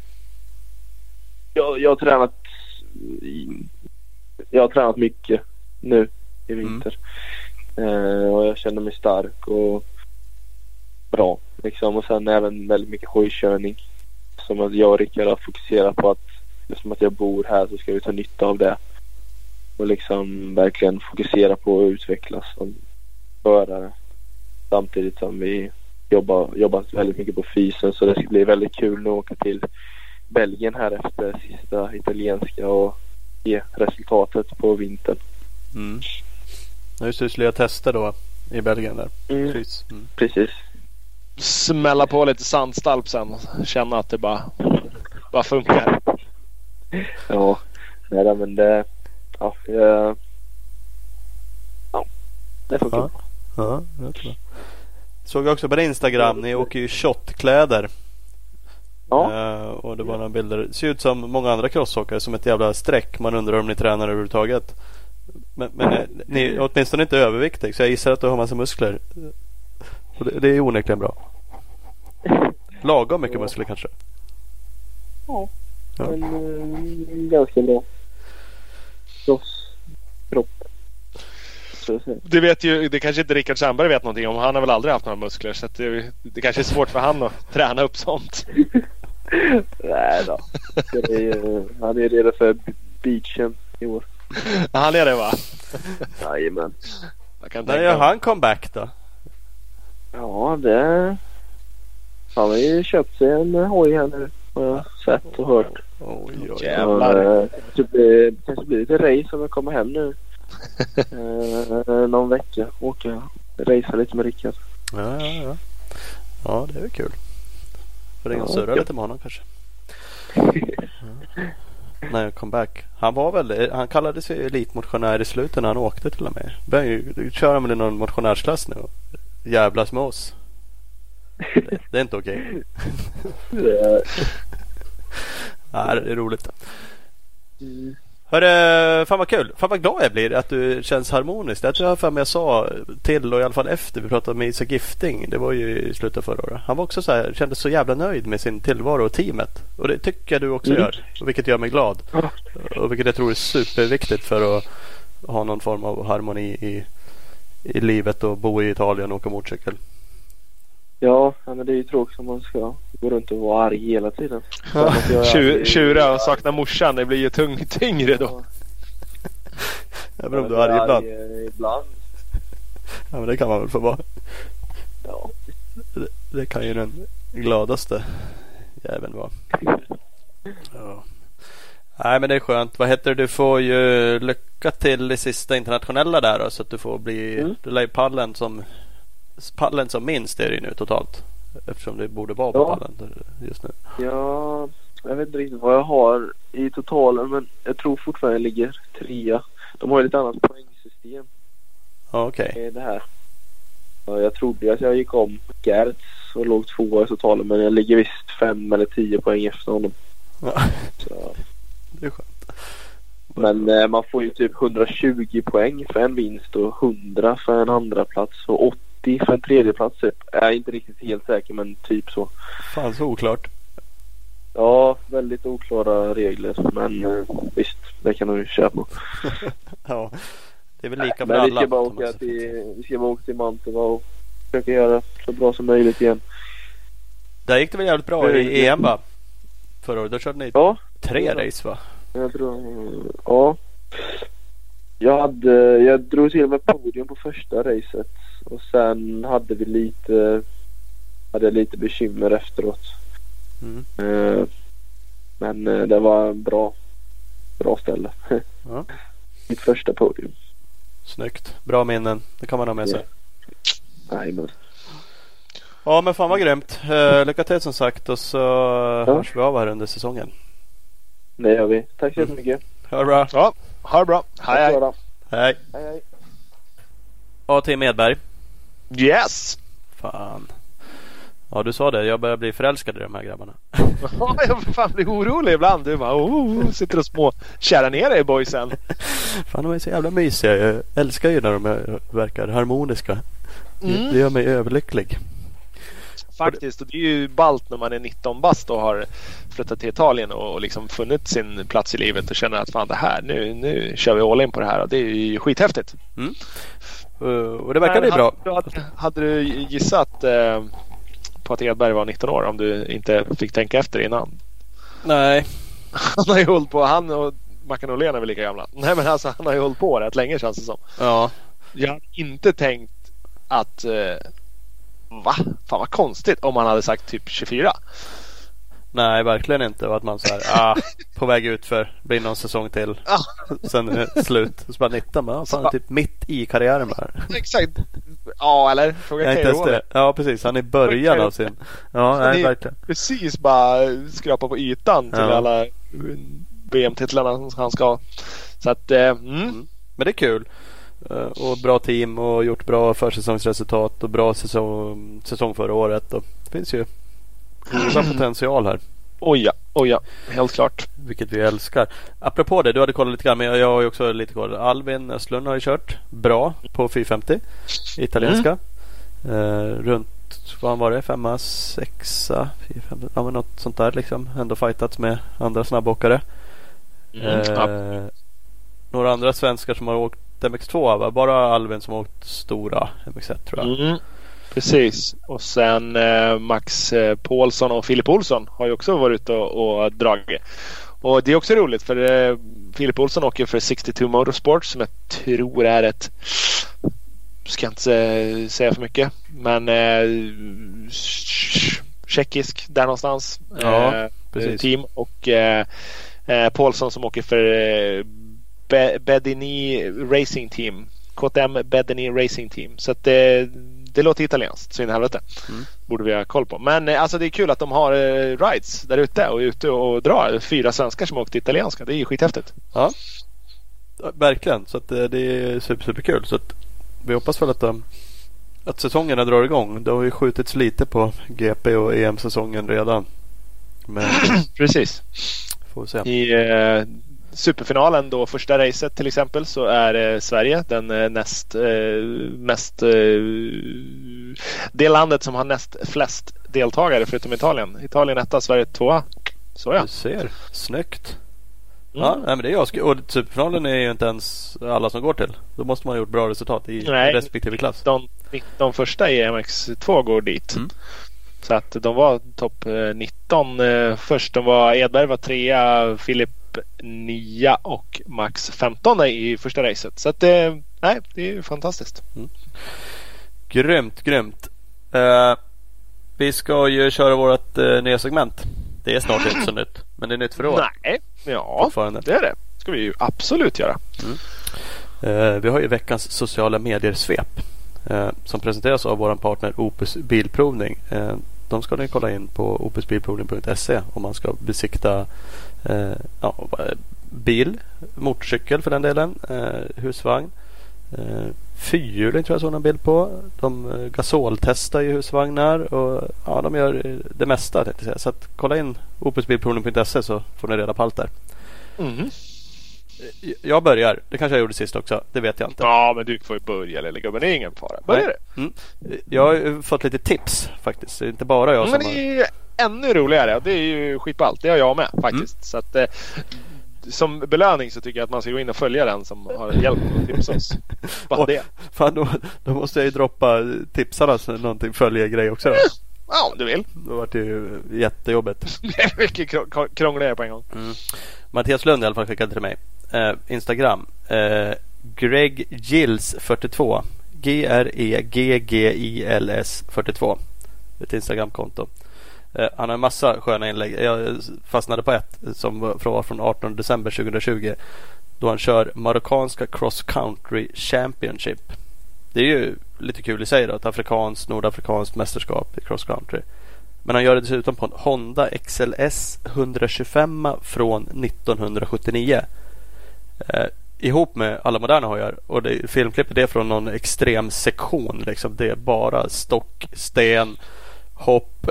jag, jag har tränat jag har tränat mycket nu i vinter. Eh, och jag känner mig stark och bra. Liksom. Och sen även väldigt mycket hojkörning. Som att jag och Rickard har fokuserat på att eftersom att jag bor här så ska vi ta nytta av det. Och liksom verkligen fokusera på att utvecklas som förare. Samtidigt som vi jobbar, jobbar väldigt mycket på fysen så det ska bli väldigt kul att åka till Belgien här efter sista italienska och ge resultatet på vintern. Mm. Just det, skulle tester då i Belgien där. Mm. Precis. Mm. Precis. Smälla på lite sandstalp sen och känna att det bara, bara funkar. Ja, nej men det... Ja, jag, ja det funkar. Ja. Ja, det bra. Såg jag också på din Instagram, ni åker ju shotkläder. Ja. Eh, och det var några bilder. Det ser ut som många andra crossåkare, som ett jävla streck. Man undrar om ni tränar överhuvudtaget. Men, men eh, ni är åtminstone inte överviktig så jag gissar att du har massa muskler. Och det, det är onekligen bra. Lagom mycket muskler kanske. Ja. Ja. Men eh, ganska bra. Kross. Kropp. Så att säga. Det vet ju, det kanske inte Rickard Sandberg vet någonting om. Han har väl aldrig haft några muskler så att det, det kanske är svårt för han att *laughs* träna upp sånt. *laughs* Nej då. Det är, ju- han är redo för beachen i år. Han är det va? Jajamän. När gör han comeback då? Ja, det... Han har ju köpt sig en hoj här nu. Har jag sett och hört. Oj, oj, oj. Ja. Jävlar. Så, eh, kanske blir, lite race om jag kommer hem nu. *laughs* eh, någon vecka. Åka racea lite med Rickard. Ja, ja, ja. Ja, det är väl kul. Får ringa och Ja, surra lite med honom kanske. När jag kom back. Han var väl, han kallade sig elitmotionär i slutet när han åkte till och med. Börjar ju köra med någon motionärsklass nu och jävlas med oss. Det, det är inte okej. *laughs* Eh, *laughs* Nej, det är roligt. mm. Hörru, fan vad kul. Fan vad glad jag blir att du känns harmonisk. Det tror jag för mig jag sa till och i alla fall efter vi pratade med Isak Gifting. Det var ju i slutet av förra året. Han var också så här, kändes så jävla nöjd med sin tillvaro och teamet. Och det tycker jag du också Mm. gör. Vilket gör mig glad. Ja. Och vilket jag tror är superviktigt för att ha någon form av harmoni i, i livet och bo i Italien och åka motorcykel. Ja, ja, men det är ju tråkigt om man ska gå runt och vara arg hela tiden. *laughs* Ja, Tjura och sakna morsan. Det blir ju tung, tyngre då. *laughs* Även om du är arg ibland. eh, Ibland. Ja, men det kan man väl få vara. Ja. Det, det kan ju den gladaste jäveln vara. Ja. Nej men det är skönt. Vad heter det? Du får ju lycka till i sista internationella där då, så att du får bli Mm. Du lär ju pallen som Pallen som minst är det nu totalt. Eftersom det borde vara på Ja. pallen just nu. Ja, jag vet inte riktigt vad jag har i totalen men jag tror fortfarande jag ligger trea. De har ju lite annat poängsystem Okej. i det här. Ja, jag trodde att jag gick om Gertz och låg tvåa i totalen men jag ligger visst fem eller tio poäng efter honom. Ja, Så. det är skönt. Men eh, man får ju typ 120 poäng för en vinst och 100 för en andra plats och 80 för en tredje plats. Typ. Jag är inte riktigt helt säker men typ så. Fan så oklart. Ja, väldigt oklara regler men eh, visst, det kan de ju köra på. *laughs* Ja. Det är väl lika vi alla. ska, bara om man åka ska- till, vi ska bara åka till Mantova och försöka göra så bra som möjligt igen. Där gick det väl jävligt bra i EM va? Förra året. Då körde ni Ja, tre race va? jag tror... Ja. Jag, hade, jag drog till med podium på första racet och sen hade vi lite, hade jag lite bekymmer efteråt. Mm. Eh, Men eh, det var en bra, bra ställe. Ja. *laughs* Mitt första podium. Snyggt. Bra minnen. Det kan man ha med sig. Nej men. Ja men fan vad grymt. Uh, lycka till som sagt och så hörs vi av här under säsongen. Det gör vi. Tack så jättemycket. Ha det bra. Ja, ha det bra. Hej hej. Hej Hej. hej. A till Medberg. Yes! Fan. Ja du sa det. Jag börjar bli förälskad i de här grabbarna. *laughs* Ja, jag fan blir orolig ibland. Du bara oh, sitter och små kära ner dig boysen. *laughs* Fan de är så jävla mysiga. Jag älskar ju när de verkar harmoniska. Mm. det gör mig överlycklig. Faktiskt. Och det är ju ballt när man är 19 bast och har flyttat till Italien och liksom funnit sin plats i livet och känner att fan det här, nu, nu kör vi all in på det här. Och det är ju skithäftigt. Uh, och det verkar ju bra. Hade, hade du gissat eh, på att Edberg var 19 år om du inte fick tänka efter innan? Nej. *laughs* Han har ju hållit på, han och Mackan Åhlén är väl lika gamla. Nej men alltså han har ju hållit på rätt länge känns det som. Ja. Jag hade inte tänkt att eh, Va? Fan vad konstigt om han hade sagt typ 24. Nej verkligen inte. Och att man så här, *laughs* ah, på väg ut för blir någon säsong till. Ja, Sen är det slut. Så bara 19. Men, fan, typ mitt i karriären bara. exakt. Ja eller? Fråga det. Ja precis. Han är i början av sin. Ja nej Det är verkligen. Precis bara skrapa på ytan till Ja. alla VM-titlarna han ska ha. Så att, eh, mm. Men det är kul. Eh, Och bra team och gjort bra försäsongsresultat och bra säsong, säsong förra året. Och det finns ju goda potential här. Oj ja, oj ja, helt klart. Vilket vi älskar. Apropå det, du hade kollat lite grann men jag, jag har ju också lite koll. Albin Östlund har ju kört bra på 450 italienska. Eh, runt, vad var det? Femma, sexa, 450, ja men något sånt där liksom. Ändå fightats med andra snabbåkare. Mm. Eh, några andra svenskar som har åkt MX2 va? Bara Alvin som har åkt stora MX1 tror jag. Mm. Precis. Och sen eh, Max eh, Paulsson och Filip Olsson har ju också varit ute och, och dragit. Och det är också roligt för eh, Filip Olsson åker för 62 Motorsport som jag tror är ett ska inte säga för mycket men eh, tj- tjeckisk där någonstans. Ja, eh, precis. Team och eh, eh, Paulsson som åker för eh, Be- Bedini Racing Team. KTM Bedini Racing Team. Så att det, det låter italienskt så in i helvete. Mm. Borde vi ha koll på. Men eh, alltså det är kul att de har eh, rides där ute och är ute och drar. Fyra svenskar som åkt italienska. Det är ju skithäftigt. Ja. Verkligen. Så att eh, det är super, super kul. Så att vi hoppas väl att, de, att säsongerna drar igång. Det har ju skjutits lite på GP och EM-säsongen redan. Men *clears throat* Precis. får vi se. I superfinalen då första racet till exempel så är eh, Sverige den eh, näst eh, mest det landet som har näst flest deltagare förutom Italien. Italien etta, Sverige tvåa. Så ja. Du ser. Snyggt. Ja, nej, men det är jag. Och Superfinalen är ju inte ens alla som går till. Då måste man ha gjort bra resultat i Nej. respektive klass. De 19 första i MX2 går dit. Mm. Så att de var topp eh, 19 eh, först. De var, Edberg var trea, Filip nia och Max 15 i första racet. Så att eh, nej, det är fantastiskt. Grymt, grymt. Eh, vi ska ju köra vårt uh, nya segment. Det är snart inte så nytt. Men det är nytt för år. Nej, ja det är det. ska vi ju absolut göra. Eh, vi har ju veckans sociala medier-svep. Eh, som presenteras av vår partner Opus Bilprovning. Eh, de ska ni kolla in på opusbilprovning.se om man ska besikta eh, ja, vad- bil, motorcykel för den delen, eh, husvagn. Eh, fyrhjuling tror jag såg en bild på. De eh, gasoltestar ju husvagnar och ja, de gör eh, det mesta. tänkte jag säga. Så att, kolla in opusbilprovning.se så får ni reda på allt där. Eh, Jag börjar. Det kanske jag gjorde sist också. Det vet jag inte. Ja, men du får ju börja lilla gubben. Det är ingen fara. Börja du. Mm. Jag har ju fått lite tips faktiskt. Det är inte bara jag Men som har... ännu roligare och det är ju skitballt. Det har jag med faktiskt. Så att, eh, som belöning så tycker jag att man ska gå in och följa den som har hjälpt och tipsat oss. *laughs* Bara Och- det. Fan, då, då måste jag ju droppa tipsarnas någonting följe-grej också då. Ja, om du vill. Då vart det ju jättejobbigt. *laughs* Det är mycket krång- krångligare på en gång. Mattias Lund i alla fall skickade till mig. Eh, Instagram. Eh, Greg Gills 42. G-R-E-G-G-I-L-S 42. Ett Instagramkonto. Eh, han har en massa sköna inlägg. Jag fastnade på ett som var från från 18 december 2020. Då han kör marockanska cross country championship. Det är ju lite kul i sig då. Ett afrikanskt, nordafrikanskt mästerskap i cross country. Men han gör det dessutom på en Honda XLS 125 från 1979. Eh, ihop med alla moderna hojar. Och det, filmklippet är från någon extrem sektion. Liksom. Det är bara stock, sten, hopp.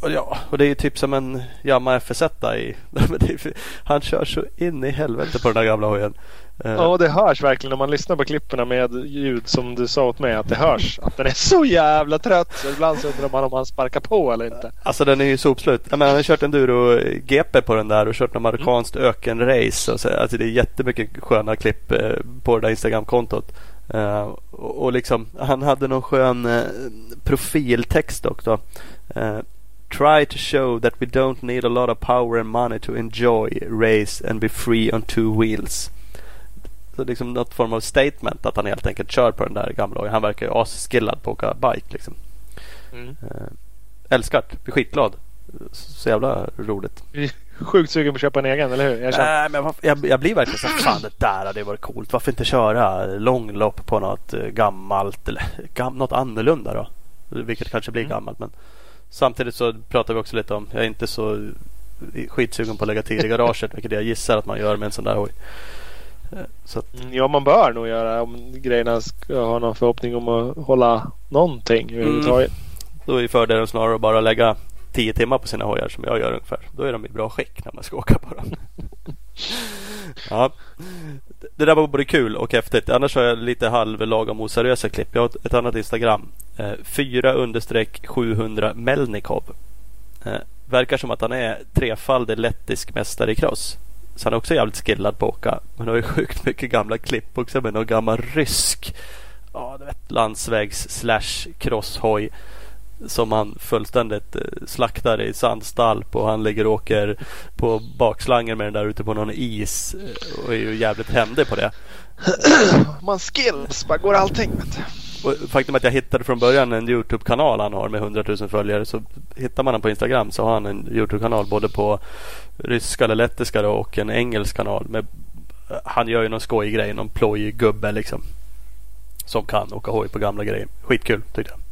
Och, ja, och det är ju typ som en Yamaha FS1 i. *laughs* Han kör så in i helvete på den där gamla hojen. Eh, Ja, och det hörs verkligen när man lyssnar på klipperna med ljud som du sa åt mig att det hörs. Att den är så jävla trött så ibland så undrar man om han sparkar på eller inte. Alltså den är ju sopslut. Jag menar, han har kört enduro GP på den där och kört något marockanskt ökenrace. Och så, alltså det är jättemycket sköna klipp eh, på det där Instagramkontot. Eh, och, och liksom, han hade någon skön profiltext också. Try to show that we don't need a lot of power and money to enjoy, race and be free on two wheels. Så liksom något form av statement att han helt enkelt kör på den där gamla. Han verkar ju asskillad på att åka bike liksom. Mm. Älskar det. Blir skitglad. Så jävla roligt. *laughs* Sjukt sugen på att köpa en egen, eller hur? Jag känner. Nej, men varför- jag, jag blir verkligen så här, fan det där hade varit coolt. Varför inte köra långlopp på något eh, gammalt eller gam, något annorlunda då? Vilket kanske blir Mm. gammalt. Men samtidigt så pratar vi också lite om, jag är inte så skitsugen på att lägga tid i garaget. vilket jag gissar att man gör med en sån där hoj. Eh, Så att, Mm, Ja, man bör nog göra om grejerna ska ha någon förhoppning om att hålla någonting överhuvudtaget. då är fördelen snarare att bara lägga 10 timmar på sina hojar som jag gör ungefär. Då är de i bra skick när man ska åka på dem. *laughs* ja. Det där var både kul och häftigt. Annars har jag lite halvlagom oseriösa klipp. Jag har ett annat Instagram. Eh, 4 understreck 700 Melnikov. Eh, verkar som att han är trefaldig lettisk mästare i cross. Så han är också jävligt skillad på att åka. Men har ju sjukt mycket gamla klipp också med någon gammal rysk ja, du vet, landsvägs slash crosshoj som han fullständigt eh, slaktar i sandstalp och han ligger och åker på bakslangen med den där ute på någon is eh, och är ju jävligt händig på det. *clears throat* Man skills, bara går allting. Och faktum att jag hittade från början en Youtube-kanal han har med 100 000 följare. Så hittar man den på Instagram så har han en Youtube-kanal både på ryska eller lettiska då, och en engelsk kanal. Med, han gör ju någon skojig grej, någon plojig gubbe liksom. Som kan åka hoj på gamla grejer. Skitkul tyckte jag.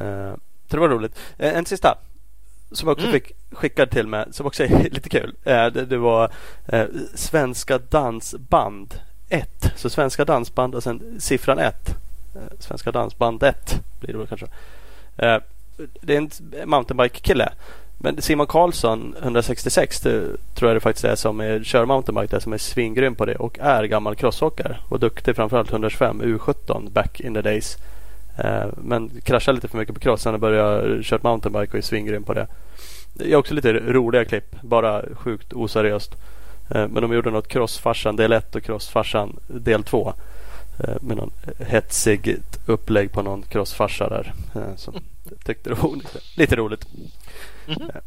Uh, det var roligt. Eh, en sista. Som jag också Mm. fick skickad till mig. Som också är *laughs* lite kul. Eh, det, var eh, Svenska dansband 1. Så Svenska dansband och sen siffran 1. Eh, Svenska dansband 1 blir det väl kanske. Eh, det är en mountainbike-kille. Men Simon Karlsson 166 det tror jag det faktiskt är som är, kör mountainbike där som är svingrym på det och är gammal crossåkare och duktig framförallt 125 U17 back in the days. Eh, men kraschar lite för mycket på cross. Han har börjat köra mountainbike och är svingrym på det. Det är också lite roliga klipp. Bara sjukt oseriöst. Eh, men de gjorde något Crossfarsan del 1 och Crossfarsan del 2. Eh, med någon hetsigt upplägg på någon crossfarsa där. Som *laughs* tyckte det var lite, lite roligt. Mhm. Eh,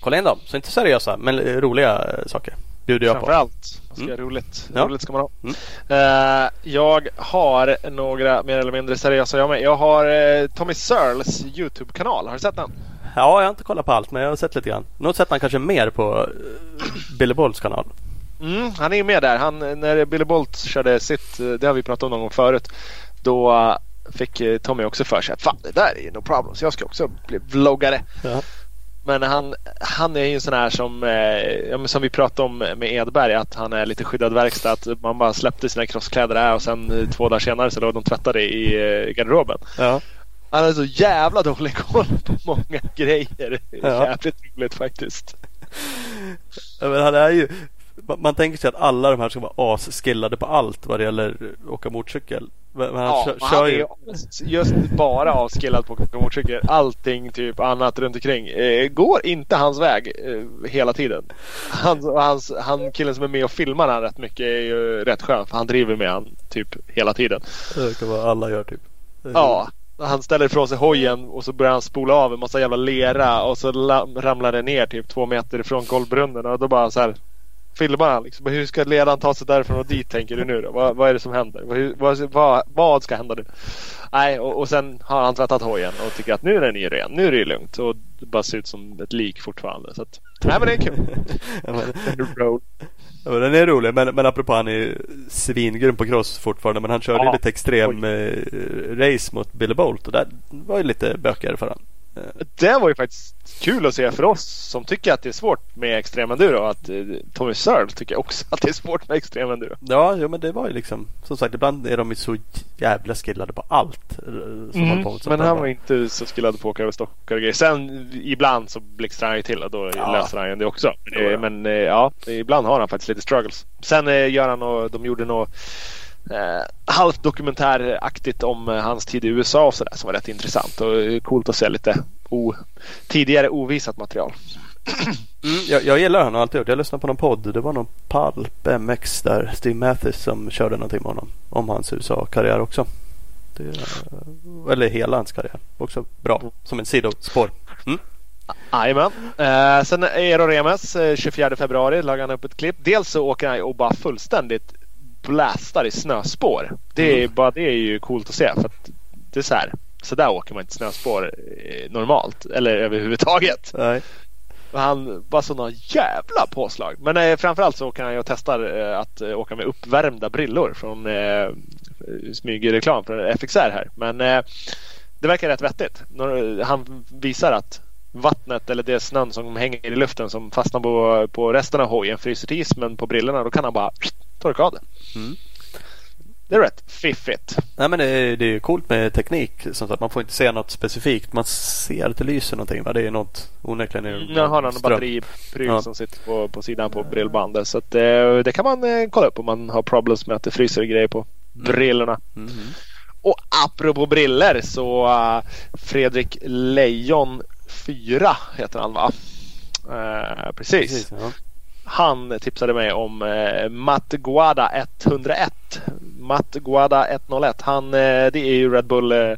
Kolla in dem. Så inte seriösa men roliga saker. Bjuder jag på. Framförallt. Ska Mm. roligt. Ja. roligt ska man ha. Mm. Eh, jag har några mer eller mindre seriösa jag med. Jag har uh, Tommy Searles Youtube-kanal. Har du sett den? Ja, jag har inte kollat på allt men jag har sett lite grann. Nog sett han kanske mer på eh, Billy Bolls kanal. Mm, han är ju med där. Han, när Billy Bolt körde sitt, det har vi pratat om någon gång förut. Då fick Tommy också för sig att fan det där är ju no problem. Så jag ska också bli vloggare. Ja. Men han, han är ju en sån här som, eh, som vi pratade om med Edberg. Att han är lite skyddad verkstad. Att man bara släppte sina crosskläder där och sen eh, två dagar senare så låg de tvättade i eh, garderoben. Ja. Han har så jävla dålig koll på många grejer. Ja. Jävligt roligt faktiskt. Ja, men han är ju, man, man tänker sig att alla de här ska vara asskillade på allt vad det gäller åka motorcykel. Men men han Ja, kör, han är ju... ju just bara avskillad på motorcykel. Allting typ annat runt omkring eh, går inte hans väg eh, hela tiden. Han, och hans, han killen som är med och filmar han rätt mycket är ju rätt skön för han driver med han typ hela tiden. Det kan vara alla gör typ. Ja, han ställer ifrån sig hojen och så börjar han spola av en massa jävla lera och så la- ramlar det ner typ två meter ifrån golvbrunnen och då bara så här filmar han liksom. Hur ska ledaren ta sig därifrån och dit tänker du nu då? Vad, vad är det som händer? Vad, vad, vad, vad ska hända nu? Nej, och, och sen har han tvättat hojen och tycker att nu är den ju ren. Nu är det ju lugnt och det bara ser ut som ett lik fortfarande. Så att, nej men det är kul. *laughs* Ja, men, den är rolig. Men, men apropå han är ju svingrym på cross fortfarande. Men han körde Ja. lite extrem eh, race mot Billy Bolt. Och där var ju lite bökigare för han. Eh, Det var ju faktiskt kul att se för oss som tycker att det är svårt med extrem enduro. Att eh, Tommy Searle tycker också att det är svårt med extrem enduro. Ja, jo, men det var ju liksom Som sagt, ibland är de ju så jävla skillade på allt. eh, Som håller på Mm. Men han var inte så skillad på att åka över stockar och grejer. Sen ibland så blixtrar han ju till och då Ja. löser han det också. Men, Jo, ja. men eh, ja, ibland har han faktiskt lite struggles. Sen eh, gör han och de gjorde något eh, halvt dokumentäraktigt om eh, hans tid i USA och sådär som var rätt intressant och eh, coolt att se lite o, tidigare ovisat material. *clears throat* Mm, jag, jag gillar honom alltid. Jag lyssnade på någon podd. Det var någon Palp MX där. Steve Mathis som körde någonting med honom. Om hans USA-karriär också. Det, eller hela hans karriär. Också bra. Som en sidospår. Mm. Jajamän. Eh, sen Eero Remes, eh, 24 februari, lagar han upp ett klipp. Dels så åker han och bara fullständigt blastar i snöspår. Det är, Mm. bara, det är ju coolt att se. För att det är så här. Så där åker man inte snöspår eh, normalt. Eller överhuvudtaget. Nej. Han bara sådana jävla påslag. Men eh, framförallt så åker han ju och testar eh, att eh, åka med uppvärmda brillor från eh, smygreklam från FXR här. Men eh, det verkar rätt vettigt. Han visar att vattnet eller det snön som hänger i luften som fastnar på, på resten av hojen fryser till is men på brillorna då kan han bara torka av det. Mm. Det är rätt fiffigt. Nej men det är, det är coolt med teknik. Som sagt, man får inte se något specifikt. Man ser att det lyser någonting. Va? Det är något onekligen. är har han en ström. batteripryl Ja. som sitter på, på sidan på brillbandet. Så att, eh, det kan man eh, kolla upp om man har problems med att det fryser grejer på brillorna. Mm. Och apropå briller så uh, Fredrik Lejon 4 heter han va? Eh, precis. Precis, ja. Han tipsade mig om uh, Matt Guada 101. Matt Guada 101. Han, eh, det är ju Red Bull uh,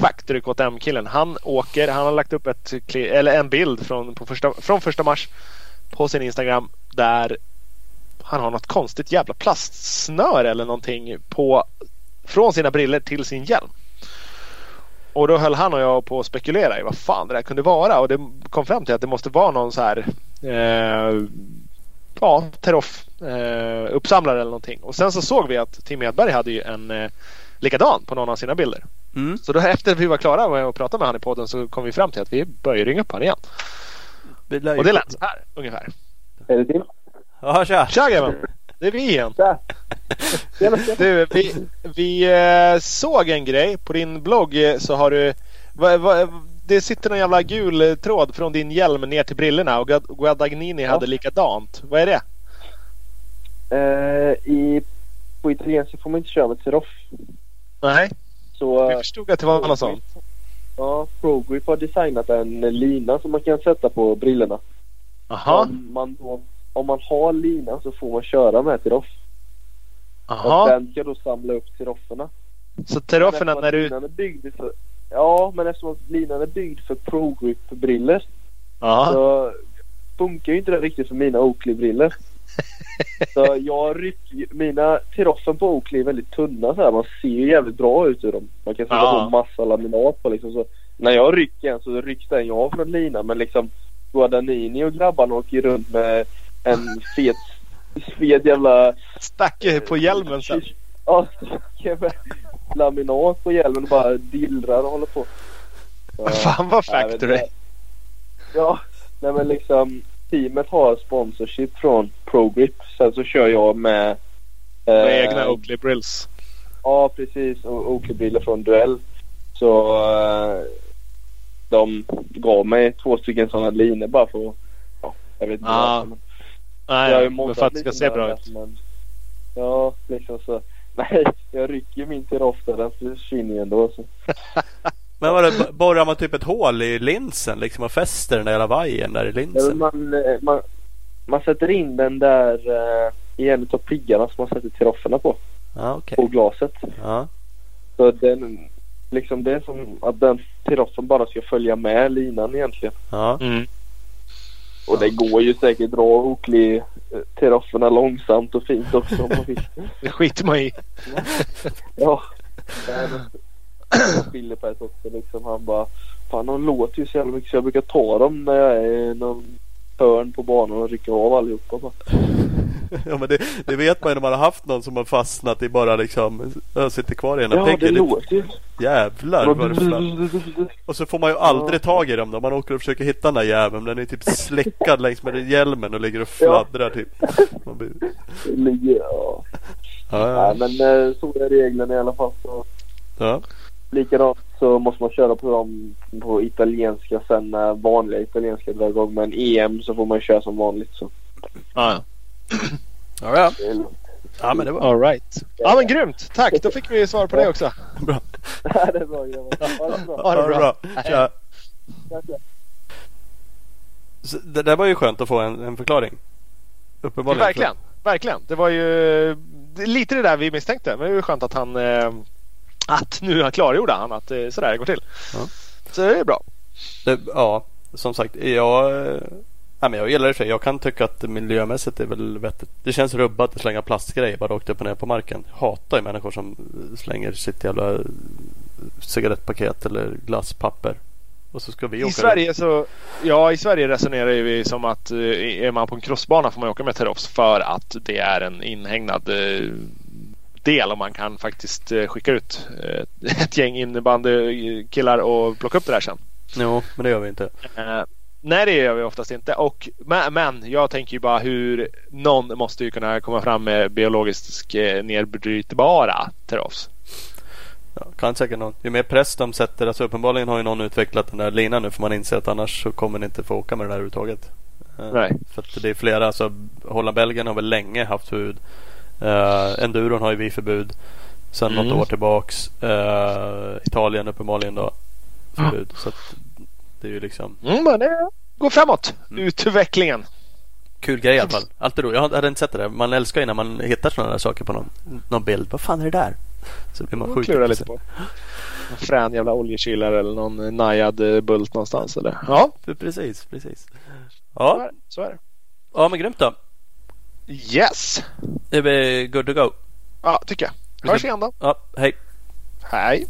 Factory KTM killen. Han åker, han har lagt upp ett, eller en bild från, på första, från första mars på sin Instagram där han har något konstigt jävla plastsnöre eller någonting på från sina briller till sin hjälm. Och då höll han och jag på att spekulera i vad fan det där kunde vara och det kom fram till att det måste vara någon så här eh, ja, Teroff eh, uppsamlare eller någonting. Och sen så såg vi att Tim Edberg hade ju en eh, likadan på någon av sina bilder. Mm. Så då efter vi var klara med att prata med han i podden så kom vi fram till att vi börjar ringa upp han igen. Det Och det lät så här ungefär. Är det Tim? Ja, tja! Tja grabben! Det är vi igen. Du, vi, vi eh, såg en grej på din blogg eh, så har du va, va, Det sitter någon jävla gul eh, tråd från din hjälm ner till brillorna och Guad- Guadagnini hade likadant. Vad är det? Eh, i, på italienska får man inte köra med Teroff. Nej, Så vi förstod att det var något sånt. ja, ProGrip har designat en lina som man kan sätta på brillorna. Jaha. Som man då om man har linan så får man köra med tiroff. Och Jaha, den ska då samla upp tirofferna. så terofferna Men när du... linan är byggd för, Ja, men eftersom att linan är byggd för Pro Grip-briller Ja. så funkar ju inte det riktigt för mina Oakley-briller. *laughs* så jag rycker Mina tiroffen på Oakley är väldigt tunna så här. Man ser ju jävligt bra ut ur dem. Man kan sätta Ja. på massa laminat på liksom. Så när jag rycker en så rycks den ju av från linan. Men liksom Guadagnini och grabbarna åker runt med en fet, fet jävla... Stack på hjälmen sen. Ja, stack med laminat på hjälmen och bara dillrar och håller på. Så, Fan vad factory. Ja, nej men liksom teamet har sponsorship från ProGrip. Sen så kör jag med... eh, Med egna Oakley Brills. Ja, precis. Och Oakley-brillor från Duell. Så eh, de gav mig två stycken sådana linor bara för att... Ja, jag vet inte Ah, varför, men Nej, men för att det ska se bra det, ut. Men, ja, liksom så. *laughs* Nej, jag rycker min till ofta. Den försvinner ju ändå. Så. *laughs* Men var det, borrar man typ ett hål i linsen liksom och fäster den där jävla vajern där i Ja, linsen? man, eh, man, man sätter in den där eh, i en av piggarna som man sätter tirofferna på. Ja, okej. På glaset. Ja. Så den, liksom det är som att den tiroffen bara ska följa med linan egentligen. Ja. Mm. Och det går ju säkert dra Oakley eh, tirofferna långsamt och fint också om man vill. *laughs* Det skiter man i. Ja. Ett också liksom. Han bara Fan de låter ju så jävla mycket så jag brukar ta dem när jag är någon hörn på banan och rycka av allihopa bara. *laughs* ja men det, det vet man ju när man har haft någon som har fastnat i bara liksom sitter kvar i ena Ja det peggen. låter ju. Jävlar vad det flam- Och så får man ju aldrig tag i dem då. Man åker och försöker hitta den där jäveln. Den är typ släckad längs med hjälmen och ligger och fladdrar typ. Man blir... Det ligger, ja. ja, Nej ja. men eh, så är reglerna i alla fall. Så. ja. Likadant så måste man köra på dem på italienska sen när vanliga italienska drar igång. Men EM så får man köra som vanligt så. Ja, Ja, ja. Lugnt. ja men det var All right. Ja men grymt. Tack. Då fick vi svar på det också. bra. *laughs* Nej, det är bra grabbar. Ha det bra. Ha det bra. Tja. Så Det där var ju skönt att få en, en förklaring. Uppenbarligen. Verkligen. Verkligen. Det var ju det är lite det där vi misstänkte. Men det är ju skönt att han eh, att nu klargjorde han att eh, sådär går till. Ja. Så det är bra. Det, ja, som sagt. Jag, nej, men jag gillar det för sig. Jag kan tycka att miljömässigt är väl vettigt. Det känns rubbat att slänga plastgrejer bara rakt upp och ner på marken. Hatar ju människor som slänger sitt jävla cigarettpaket eller glasspapper. Och så ska vi I Sverige så Ja i Sverige resonerar vi som att eh, är man på en crossbana får man åka med Terops för att det är en inhägnad eh, del och man kan faktiskt eh, skicka ut eh, *laughs* ett gäng innebandykillar och plocka upp det där sen. Jo, men det gör vi inte. Eh, nej det gör vi oftast inte. Och, men, men jag tänker ju bara hur någon måste ju kunna komma fram med biologiskt nedbrytbara Terops. Ja, kan säkert någon. Ju mer press de sätter. Alltså uppenbarligen har ju någon utvecklat den där linan nu. För man inser att annars så kommer ni inte få åka med den här överhuvudtaget. Nej. För det är flera. Alltså Holland Belgien har väl länge haft förbud. Uh, Enduron har ju vi förbud. Sen Mm. något år tillbaks. Uh, Italien uppenbarligen då. Förbud. Så att det är ju liksom Mm, men det går framåt. Mm. Utvecklingen. kul grej i alla fall. Alltid roligt. Jag hade inte sett det där. Man älskar ju när man hittar sådana där saker på någon, någon bild. Vad fan är det där? Så blir man sjukt Klura lite på. Någon frän jävla oljekilare eller någon najad eh, bult någonstans eller? Ja, Precis, precis. så Ja. Så är det. ja men grymt då. Yes! Är vi good to go? Ja, tycker jag. Hörs igen då. Ja, hej. Hej!